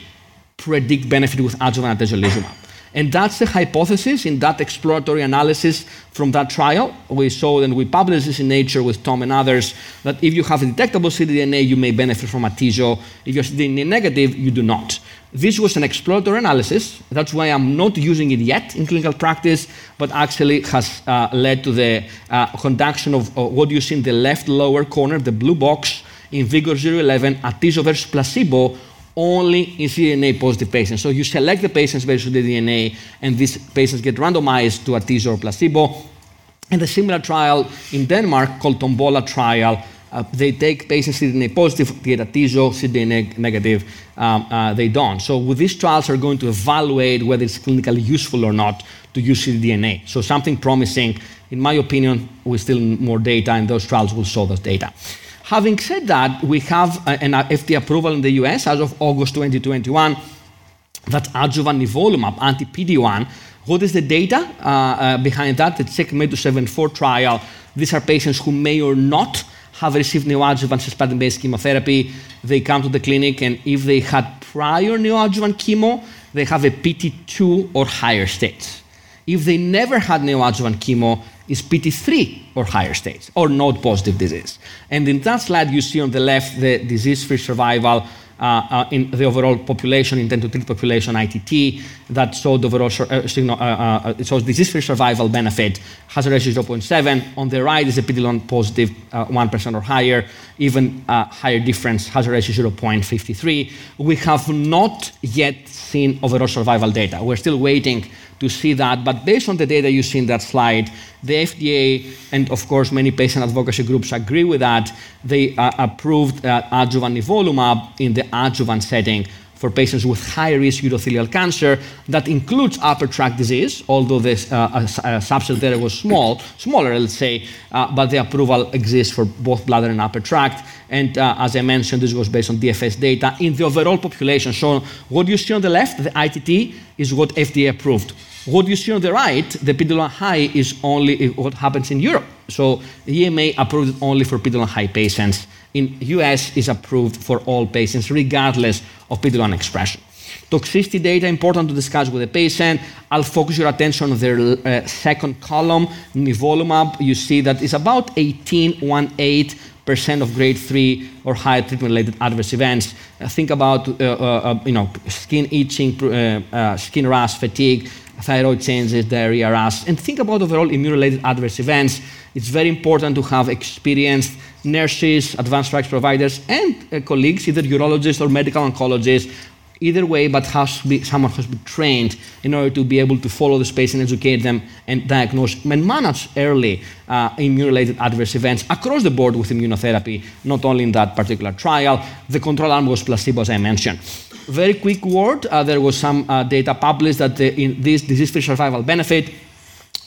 predict benefit with adjuvant atezolizumab? And that's the hypothesis in that exploratory analysis from that trial. We saw and we published this in Nature with Tom and others that if you have a detectable ctDNA, you may benefit from atezo. If you're ctDNA negative, you do not. This was an exploratory analysis. That's why I'm not using it yet in clinical practice, but actually has uh, led to the uh, conduction of uh, what you see in the left lower corner, the blue box, IMvigor011, atezo versus placebo, only in ctDNA positive patients. So you select the patients based on the DNA, and these patients get randomized to atezo or placebo. And a similar trial in Denmark called Tombola trial, uh, they take patients ctDNA positive, get atezo, ctDNA negative, um, uh, they don't. So with these trials are going to evaluate whether it's clinically useful or not to use ctDNA. So something promising. In my opinion, we still need more data, and those trials will show those data. Having said that, we have an FDA approval in the US as of August 2021 that adjuvant nivolumab, anti-PD-1. What is the data uh, uh, behind that? The CheckMate 274 trial. These are patients who may or not have received neoadjuvant cisplatin-based chemotherapy. They come to the clinic, and if they had prior neoadjuvant chemo, they have a PT2 or higher stage. If they never had neoadjuvant chemo, is PT3 or higher stage or node positive disease. And in that slide, you see on the left the disease free survival uh, uh, in the overall population, intent to treat population ITT, that showed overall uh, signal, uh, uh, it shows disease free survival benefit, hazard ratio 0.7. On the right is a PD-L1 positive 1% or higher, even higher difference, hazard ratio 0.53. We have not yet seen overall survival data. We're still waiting to see that. But based on the data you see in that slide, the FDA and of course many patient advocacy groups agree with that. They uh, approved uh, adjuvant nivolumab in the adjuvant setting for patients with high risk urothelial cancer that includes upper tract disease, although uh, uh, subset there was small, smaller, let's say, uh, but the approval exists for both bladder and upper tract. And uh, as I mentioned, this was based on DFS data in the overall population. So what you see on the left, the ITT, is what FDA approved. What you see on the right, the PD-L1 high is only what happens in Europe. So EMA approved only for PD-L1 high patients. In US is approved for all patients, regardless of PD-L1 expression. Toxicity data important to discuss with the patient. I'll focus your attention on the uh, second column, nivolumab. You see that it's about 18, 18 percent of grade 3 or higher treatment-related adverse events. Uh, think about uh, uh, uh you know, skin itching, uh, skin rash, fatigue, thyroid changes, diarrhea, rash, and think about overall immune-related adverse events. It's very important to have experienced nurses, advanced rights providers, and uh, colleagues, either urologists or medical oncologists, either way, but has to be, someone has been trained in order to be able to follow the space and educate them and diagnose and manage early uh, immune-related adverse events across the board with immunotherapy, not only in that particular trial. The control arm was placebo, as I mentioned. Very quick word, uh, there was some uh, data published that in this disease-free survival benefit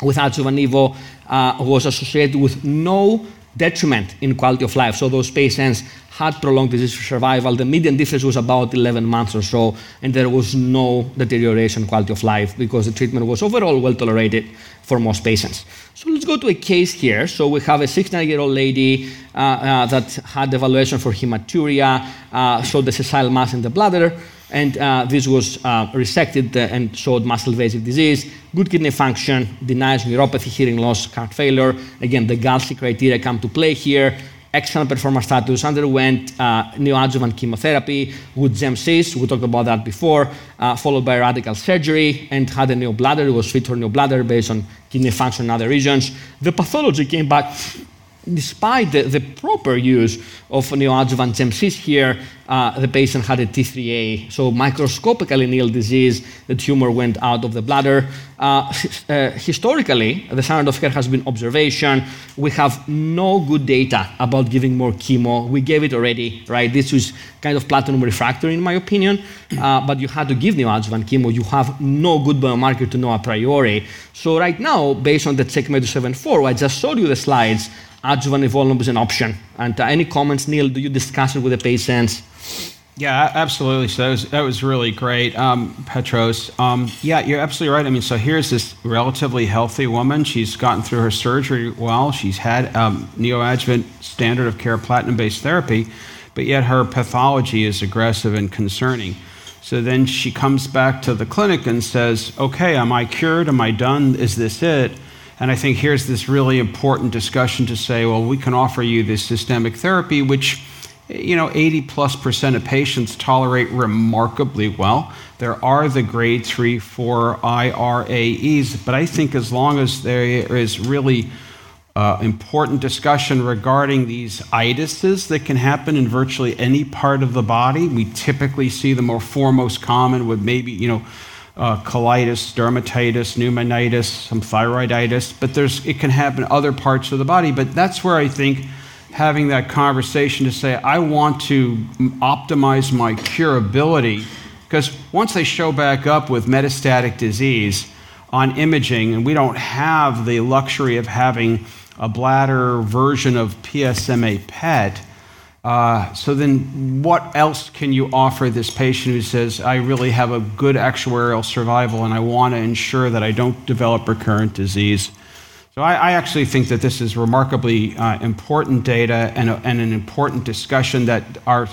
with adjuvant nivo uh, was associated with no detriment in quality of life. So those patients had prolonged disease survival. The median difference was about 11 months or so, and there was no deterioration quality of life because the treatment was overall well tolerated for most patients. So let's go to a case here. So we have a 69-year-old lady uh, uh, that had evaluation for hematuria, uh, showed the sessile mass in the bladder, and uh, this was uh, resected and showed muscle invasive disease, good kidney function, denies neuropathy, hearing loss, heart failure. Again, the Galsky criteria come to play here. Excellent performance status, underwent uh, neoadjuvant chemotherapy with GemCis, we talked about that before, uh, followed by radical surgery, and had a neobladder, it was fit for neobladder based on kidney function and other regions. The pathology came back despite the, the, proper use of neoadjuvant GemCis here, uh, the patient had a T3A, so microscopically nil disease. The tumor went out of the bladder. Uh, uh, historically, the standard of care has been observation. We have no good data about giving more chemo. We gave it already, right? This was kind of platinum refractory, in my opinion, uh, but you had to give neoadjuvant chemo. You have no good biomarker to know a priori. So right now, based on the CheckMate 274, I just showed you the slides adjuvant nivolumab is an option. And uh, any comments, Neil? Do you discuss it with the patients? Yeah, absolutely. So that was, that was really great, um, Petros. Um, yeah, you're absolutely right. I mean, so here's this relatively healthy woman. She's gotten through her surgery well. She's had um, neoadjuvant standard of care platinum-based therapy, but yet her pathology is aggressive and concerning. So then she comes back to the clinic and says, "Okay, am I cured? Am I done? Is this it?" And I think here's this really important discussion to say, well, we can offer you this systemic therapy, which you know, 80 plus percent of patients tolerate remarkably well. There are the grade 3, 4 IRAEs, but I think as long as there is really uh, important discussion regarding these itises that can happen in virtually any part of the body, we typically see the more foremost common with maybe, you know, uh, colitis, dermatitis, pneumonitis, some thyroiditis, but there's, it can happen in other parts of the body. But that's where I think having that conversation to say, I want to optimize my curability. Because once they show back up with metastatic disease on imaging, and we don't have the luxury of having a bladder version of PSMA PET, uh, so then what else can you offer this patient who says, I really have a good actuarial survival and I want to ensure that I don't develop recurrent disease? So I, I, actually think that this is remarkably uh, important data and, a, and, an important discussion that our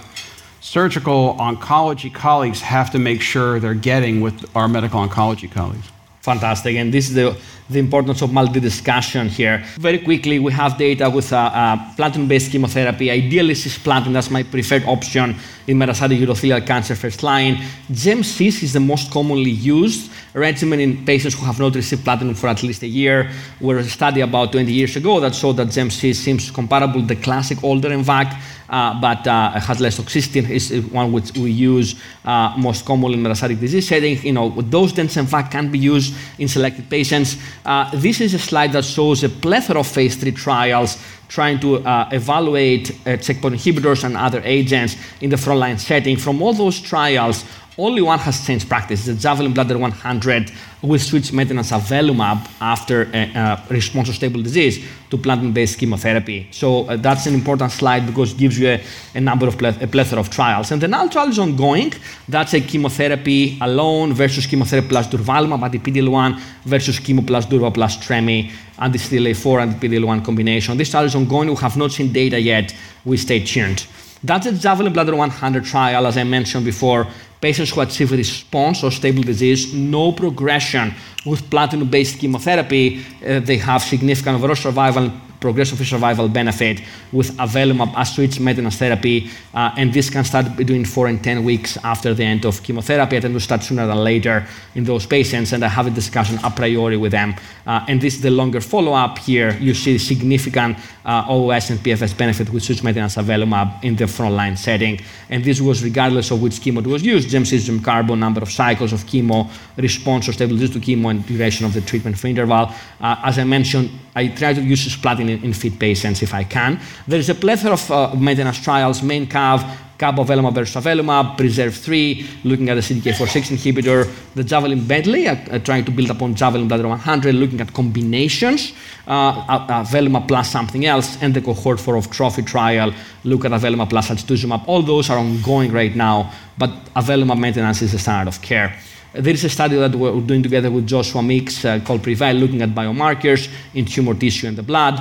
surgical oncology colleagues have to make sure they're getting with our medical oncology colleagues. Fantastic. And this is the, the importance of multi-discussion here. Very quickly, we have data with a, uh, platinum-based chemotherapy. Ideally, cisplatin, that's my preferred option in metastatic urothelial cancer first line. GemCis is the most commonly used regimen in patients who have not received platinum for at least a year. There was a study about 20 years ago that showed that GemCis seems comparable to the classic older MVAC, uh, but uh, has less toxicity. Is one which we use uh, most commonly in metastatic disease setting. You know, those dense MVAC can be used in selected patients. Uh, this is a slide that shows a plethora of phase three trials trying to uh, evaluate uh, checkpoint inhibitors and other agents in the frontline setting. From all those trials, only one has changed practice. The Javelin Bladder 100 will switch maintenance avelumab after a, a response to stable disease to platinum-based chemotherapy. So uh, that's an important slide because it gives you a, a number of a plethora of trials. And the NILE trial is ongoing. That's a chemotherapy alone versus chemotherapy plus durvalumab, anti-PD-L1 versus chemo plus durva plus tremi, anti-CTLA-4 and PD-L1 combination. This trial is ongoing. We have not seen data yet. We stay tuned. That's the Javelin Bladder 100 trial, as I mentioned before patients who achieve response or stable disease, no progression. With platinum-based chemotherapy, uh, they have significant overall survival progression-free survival benefit with avelumab as switch maintenance therapy, uh, and this can start between four and 10 weeks after the end of chemotherapy. I tend to start sooner than later in those patients, and I have a discussion a priori with them. Uh, and this is the longer follow-up here. You see significant uh, OS and PFS benefit with switch maintenance avelumab in the frontline setting. And this was regardless of which chemo was used, gemcitabine carbon, number of cycles of chemo, response or stable disease to chemo, and duration of the treatment for interval. Uh, as I mentioned, I try to use cisplatin in, fit patients if I can. There is a plethora of uh, maintenance trials, MAINCAV, Cabovelumab versus avelumab, Preserve 3, looking at the CDK4/6 inhibitor, the Javelin Medley, uh, uh, trying to build upon Javelin Bladder 100, looking at combinations, uh, avelumab plus something else, and the cohort 4 of Trophy trial, look at avelumab plus trastuzumab. All those are ongoing right now, but avelumab maintenance is the standard of care. There is a study that we're doing together with Joshua Meeks uh, called Prevail, looking at biomarkers in tumor tissue and the blood.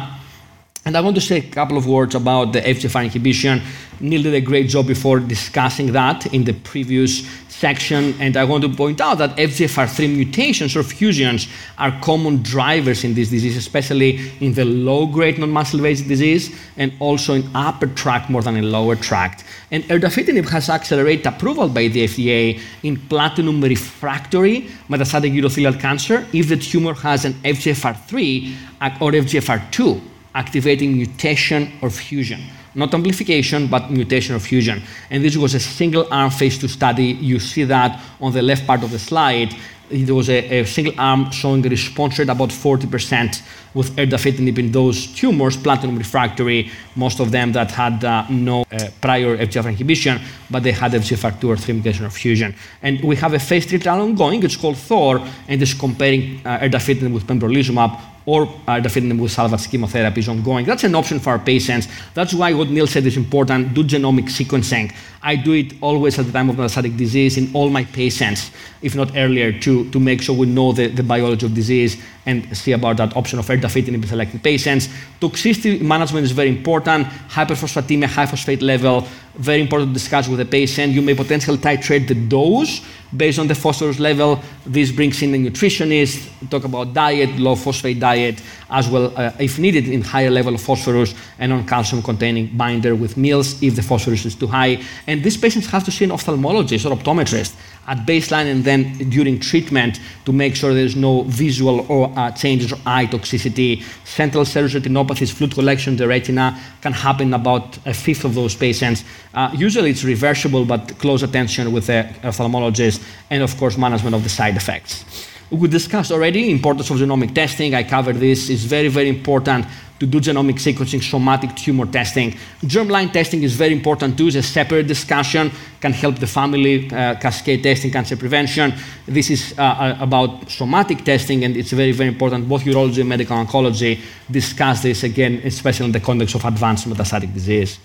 And I want to say a couple of words about the FGFR inhibition. Neil did a great job before discussing that in the previous section, and I want to point out that FGFR3 mutations or fusions are common drivers in this disease, especially in the low-grade non-muscle invasive disease and also in upper tract more than in lower tract. And erdafitinib has accelerated approval by the FDA in platinum refractory metastatic urothelial cancer if the tumor has an FGFR3 or FGFR2 activating mutation or fusion. Not amplification, but mutation or fusion. And this was a single arm phase two study. You see that on the left part of the slide. there was a, a single arm showing a response rate about 40% with erdafitinib in those tumors, platinum refractory, most of them that had uh, no uh, prior FGFR inhibition, but they had FGFR2 or 3 mutation of fusion. And we have a phase 3 trial ongoing, it's called THOR, and it's comparing uh, erdafitinib with pembrolizumab or uh, erdafitinib with salvage chemotherapy is ongoing. That's an option for our patients. That's why what Neil said is important, do genomic sequencing. I do it always at the time of metastatic disease in all my patients, if not earlier, to, to make sure we know the, the biology of disease and see about that option of erdafitinib in selected patients. Toxicity management is very important. Hyperphosphatemia, high phosphate level, very important to discuss with the patient. You may potentially titrate the dose based on the phosphorus level. This brings in the nutritionist, talk about diet, low phosphate diet, as well, uh, if needed, in higher level of phosphorus and on calcium containing binder with meals if the phosphorus is too high. And these patients have to see an ophthalmologist or optometrist at baseline and then during treatment to make sure there's no visual or uh, changes or eye toxicity. Central serous retinopathies, fluid collection in the retina can happen about a fifth of those patients. Uh, usually it's reversible, but close attention with the ophthalmologist and, of course, management of the side effects. We discussed already importance of genomic testing. I covered this. It's very, very important to do genomic sequencing, somatic tumor testing. Germline testing is very important too. It's a separate discussion. Can help the family uh, cascade testing, cancer prevention. This is uh, uh, about somatic testing, and it's very, very important. Both urology and medical oncology discuss this again, especially in the context of advanced metastatic disease.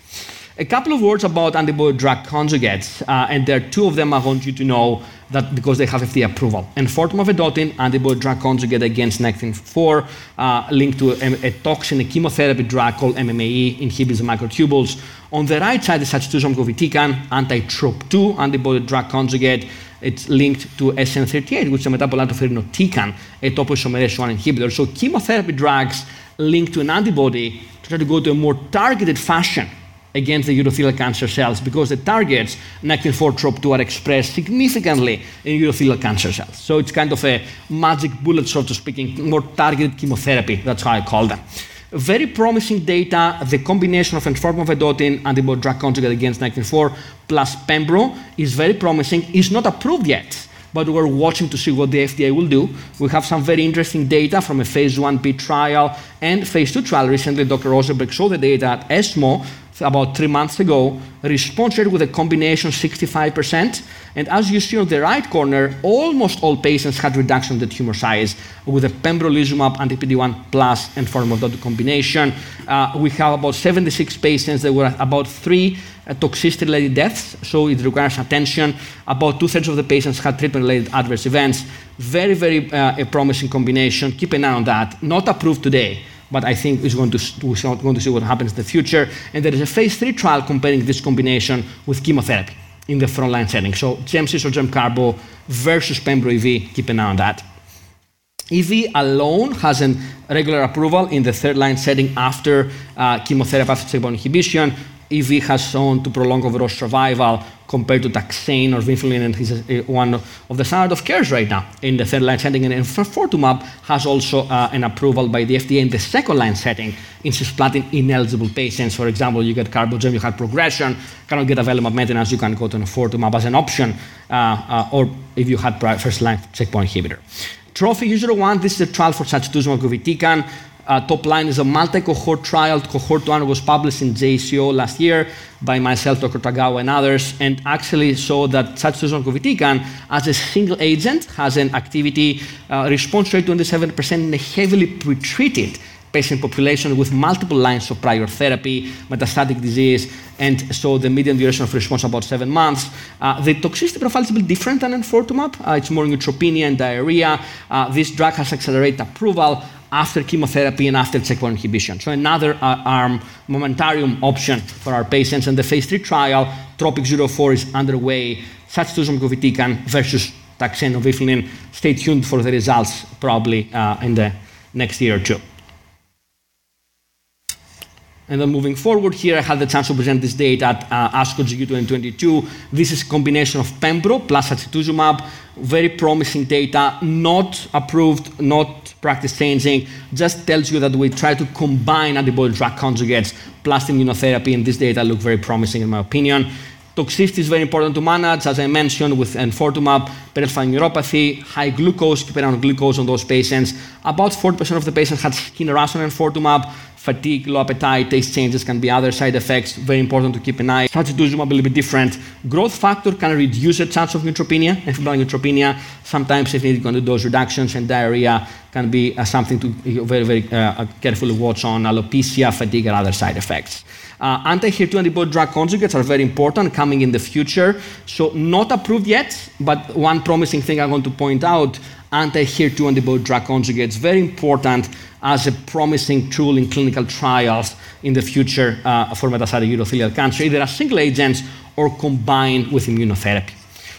A couple of words about antibody drug conjugates, uh, and there are two of them I want you to know that because they have FDA approval. Enfortumab vedotin, antibody drug conjugate against Nectin-4, uh, linked to a, a, toxin, a chemotherapy drug called MMAE, inhibits the microtubules. On the right side is sacituzumab govitecan, anti-TROP2 antibody drug conjugate. It's linked to SN38, which is a metabolite of irinotecan, a topoisomerase 1 inhibitor. So chemotherapy drugs linked to an antibody to try to go to a more targeted fashion against the urothelial cancer cells because the targets Nectin-4 TROP2 are expressed significantly in urothelial cancer cells. So it's kind of a magic bullet, so to speak, more targeted chemotherapy. That's how I call them. Very promising data. The combination of enfortumab vedotin antibody drug conjugate against Nectin-4 plus pembro is very promising. It's not approved yet but we're watching to see what the FDA will do. We have some very interesting data from a phase 1b trial and phase 2 trial. Recently, Dr. Rosenberg showed the data at ESMO about three months ago, response rate with a combination 65%. And as you see on the right corner, almost all patients had reduction in the tumor size with a pembrolizumab anti-PD-1 plus and formodotic combination. Uh, we have about 76 patients. There were about three uh, toxicity-related deaths, so it requires attention. About two-thirds of the patients had treatment-related adverse events. Very, very uh, a promising combination. Keep an eye on that. Not approved today but I think we're going, to, we're going to see what happens in the future. And there is a phase three trial comparing this combination with chemotherapy in the frontline setting. So GemCis or GemCarbo versus Pembro EV, keep an eye on that. EV alone has a regular approval in the third line setting after uh, chemotherapy after checkpoint inhibition. EV has shown to prolong overall survival compared to taxane or vinflunine, and he's uh, one of the standard of cares right now in the third line setting. And enfortumab has also uh, an approval by the FDA in the second line setting in cisplatin ineligible patients. For example, you get carbogem, you had progression, cannot get avelumab maintenance, you can go to enfortumab as an option, uh, uh, or if you had first line checkpoint inhibitor. TROPHY-U-01, this is a trial for sacituzumab govitecan. Uh, top line is a multi-cohort trial. Cohort one was published in JCO last year by myself, Dr. Tagawa, and others, and actually showed that sacituzumab govitecan, as a single agent, has an activity uh, response rate 27% in a heavily pretreated patient population with multiple lines of prior therapy, metastatic disease, and so the median duration of response about seven months. Uh, the toxicity profile is a bit different than enfortumab. Uh, it's more neutropenia and diarrhea. Uh, this drug has accelerated approval after chemotherapy and after checkpoint inhibition. So another uh, arm momentarium option for our patients. And the phase three trial, TROPiCS-04, is underway. Sacituzumab govitecan versus taxane Stay tuned for the results probably uh, in the next year or two. And then moving forward here, I had the chance to present this data at uh, ASCO GU 2022. This is a combination of Pembro plus sacituzumab. Very promising data, not approved, not practice changing. Just tells you that we try to combine antibody drug conjugates plus immunotherapy, and this data look very promising in my opinion. Toxicity is very important to manage, as I mentioned, with enfortumab, peripheral neuropathy, high glucose, keep on glucose on those patients. About 40% of the patients had skin rash on enfortumab, fatigue, low appetite, taste changes can be other side effects. Very important to keep an eye. Sacituzumab a little bit different. Growth factor can reduce the chance of neutropenia, and febrile neutropenia. Sometimes if needed, going to dose reductions and diarrhea can be uh, something to very, very uh, carefully watch on alopecia, fatigue, and other side effects. Uh, anti-HER2 antibody drug conjugates are very important coming in the future. So not approved yet, but one promising thing I want to point out, anti-HER2 antibody drug conjugates, very important as a promising tool in clinical trials in the future uh, for metastatic urothelial cancer, either as single agents or combined with immunotherapy.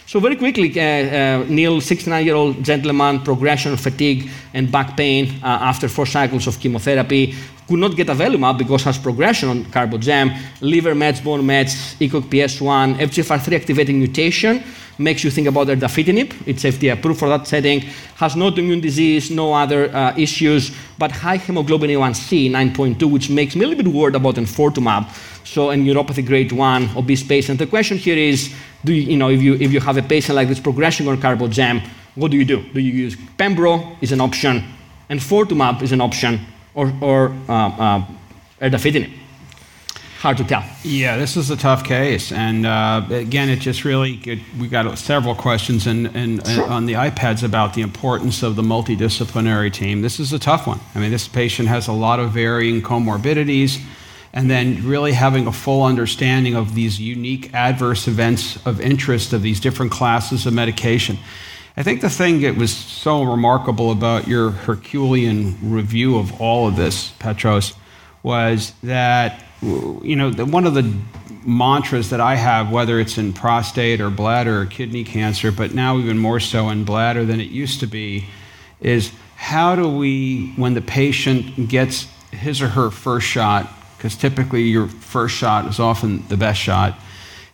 So very quickly, uh, uh, Neil, 69-year-old gentleman, progression, fatigue, and back pain uh, after four cycles of chemotherapy, could not get avelumab because has progression on carbogem, liver mets, bone mets, ECOG PS1, FGFR3 activating mutation, makes you think about erdafitinib. It's FDA approved for that setting. Has no immune disease, no other uh, issues, but high hemoglobin A1C, 9.2, which makes me a little bit worried about enfortumab. So, and neuropathy grade 1, obese patient. The question here is, do you, you know, if you, if you have a patient like this progression on carbogem, what do you do? Do you use pembro is an option, and enfortumab is an option, or, or uh, uh, erdafitinib? hard to tell. Yeah, this is a tough case, and uh, again, it just really it, we got several questions in, in, sure. on the iPads about the importance of the multidisciplinary team. This is a tough one. I mean, this patient has a lot of varying comorbidities, and then really having a full understanding of these unique adverse events of interest of these different classes of medication. I think the thing that was so remarkable about your Herculean review of all of this, Petros, was that you know, one of the mantras that I have, whether it's in prostate or bladder or kidney cancer, but now even more so in bladder than it used to be, is how do we, when the patient gets his or her first shot, because typically your first shot is often the best shot,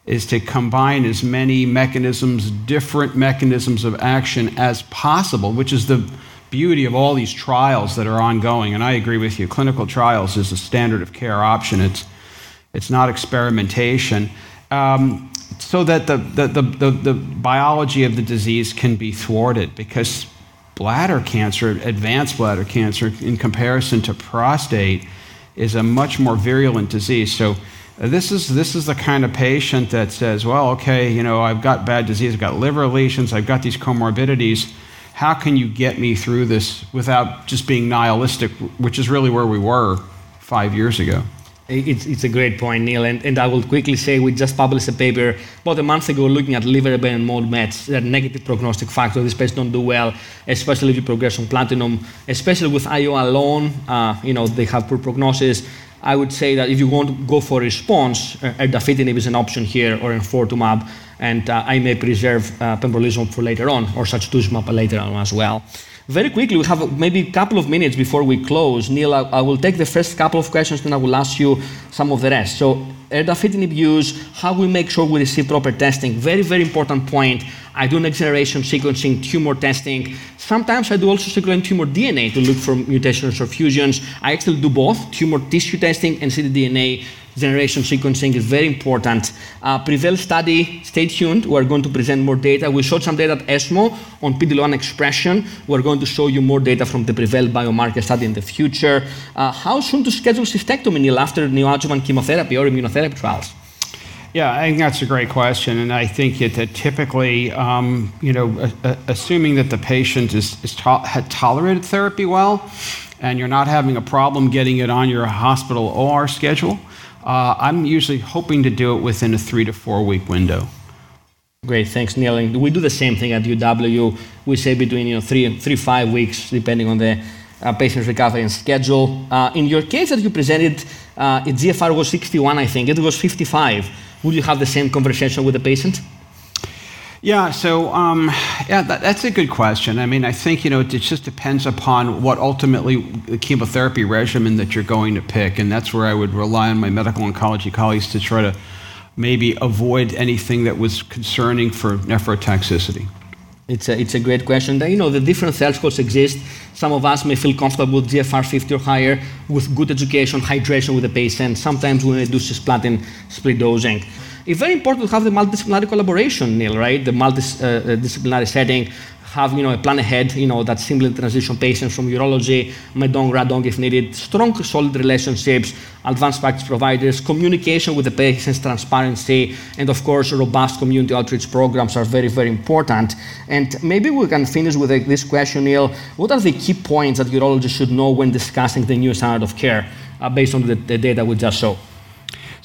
is to combine as many mechanisms, different mechanisms of action as possible, which is the beauty of all these trials that are ongoing, and I agree with you, clinical trials is a standard of care option. It's, it's not experimentation. Um, so that the, the, the, the, the biology of the disease can be thwarted because bladder cancer, advanced bladder cancer, in comparison to prostate, is a much more virulent disease. So this is this is the kind of patient that says, well, okay, you know, I've got bad disease, I've got liver lesions, I've got these comorbidities how can you get me through this without just being nihilistic, which is really where we were five years ago? It's, it's a great point, Neil. And, and I will quickly say we just published a paper about a month ago looking at liver and mold mets, that negative prognostic factor. These patients don't do well, especially if you progress on platinum, especially with IO alone. Uh, you know, they have poor prognosis. I would say that if you want to go for response, uh, erdafitinib is an option here, or enfortumab and uh, I may preserve uh, pembrolizumab for later on, or sacituzumab later on as well. Very quickly, we have maybe a couple of minutes before we close. Neil, I, I will take the first couple of questions, then I will ask you some of the rest. So, Uh, erdafitinib use, how we make sure we receive proper testing. Very, very important point. I do next generation sequencing, tumor testing. Sometimes I do also circulating tumor DNA to look for mutations or fusions. I actually do both tumor tissue testing and ctDNA generation sequencing is very important. Uh, Prevail study, stay tuned. We're going to present more data. We showed some data at ESMO on PD-L1 expression. We're going to show you more data from the Prevail biomarker study in the future. Uh, how soon to schedule cystectomy, Neil, after neoadjuvant chemotherapy or immunotherapy trials? Yeah, I think that's a great question, and I think that typically, um, you know, assuming that the patient is, is to- had tolerated therapy well, and you're not having a problem getting it on your hospital OR schedule, uh, I'm usually hoping to do it within a three to four week window. Great, thanks, Neil. And we do the same thing at UW. We say between you know three three five weeks, depending on the uh, patient's recovery and schedule. Uh, in your case that you presented, uh, GFR was 61, I think. It was 55. Would you have the same conversation with the patient? Yeah, so um, yeah, that, that's a good question. I mean, I think you know it just depends upon what ultimately the chemotherapy regimen that you're going to pick, and that's where I would rely on my medical oncology colleagues to try to maybe avoid anything that was concerning for nephrotoxicity. It's a, it's a great question. You know, the different thresholds exist. Some of us may feel comfortable with GFR 50 or higher with good education, hydration with the patient. Sometimes we may do cisplatin split dosing. It's very important to have the multidisciplinary collaboration, Neil, right? The multidisciplinary uh, setting have you know a plan ahead, you know that simply transition patients from urology, medong, radong if needed, strong solid relationships, advanced practice providers, communication with the patients, transparency, and of course robust community outreach programs are very very important. And maybe we can finish with this question, Neil. What are the key points that urologists should know when discussing the new standard of care uh, based on the, the data we just saw?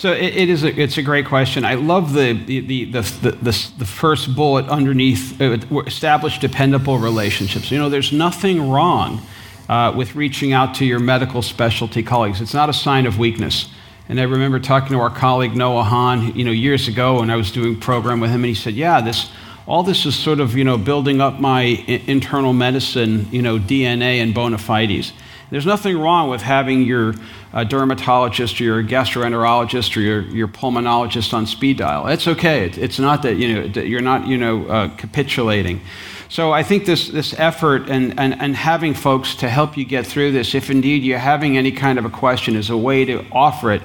So it, it is a, it's a great question. I love the, the, the, the, the, the first bullet underneath uh, establish dependable relationships. You know, there's nothing wrong uh, with reaching out to your medical specialty colleagues. It's not a sign of weakness. And I remember talking to our colleague Noah Hahn, you know, years ago when I was doing a program with him, and he said, "Yeah, this, all this is sort of, you know, building up my internal medicine, you know, DNA and bona fides." There's nothing wrong with having your uh, dermatologist or your gastroenterologist or your, your pulmonologist on speed dial. It's okay. It, it's not that, you know, that you're not, you know, uh, capitulating. So I think this, this effort and, and, and having folks to help you get through this, if indeed you're having any kind of a question, is a way to offer it.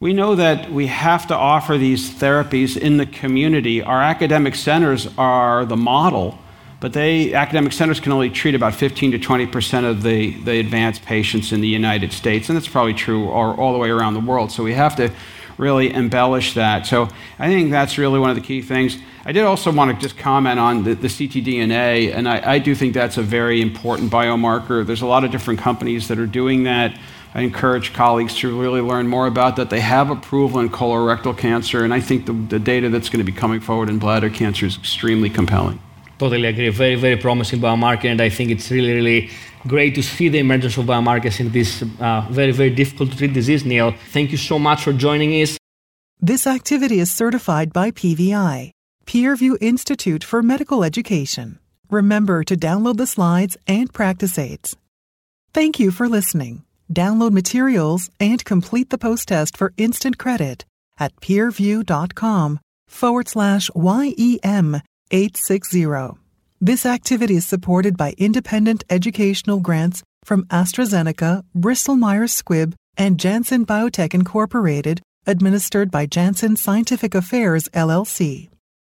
We know that we have to offer these therapies in the community. Our academic centers are the model but they, academic centers can only treat about 15 to 20 percent of the, the advanced patients in the United States, and that's probably true all, all the way around the world. So we have to really embellish that. So I think that's really one of the key things. I did also want to just comment on the, the ctDNA, and I, I, do think that's a very important biomarker. There's a lot of different companies that are doing that. I encourage colleagues to really learn more about that. They have approval in colorectal cancer, and I think the, the data that's going to be coming forward in bladder cancer is extremely compelling. Totally agree. Very, very promising biomarker, and I think it's really, really great to see the emergence of biomarkers in this uh, very, very difficult to treat disease, Neil. Thank you so much for joining us. This activity is certified by PVI, Peerview Institute for Medical Education. Remember to download the slides and practice aids. Thank you for listening. Download materials and complete the post test for instant credit at peerview.com forward slash YEM 860. This activity is supported by independent educational grants from AstraZeneca, Bristol Myers Squibb, and Janssen Biotech Incorporated, administered by Janssen Scientific Affairs LLC.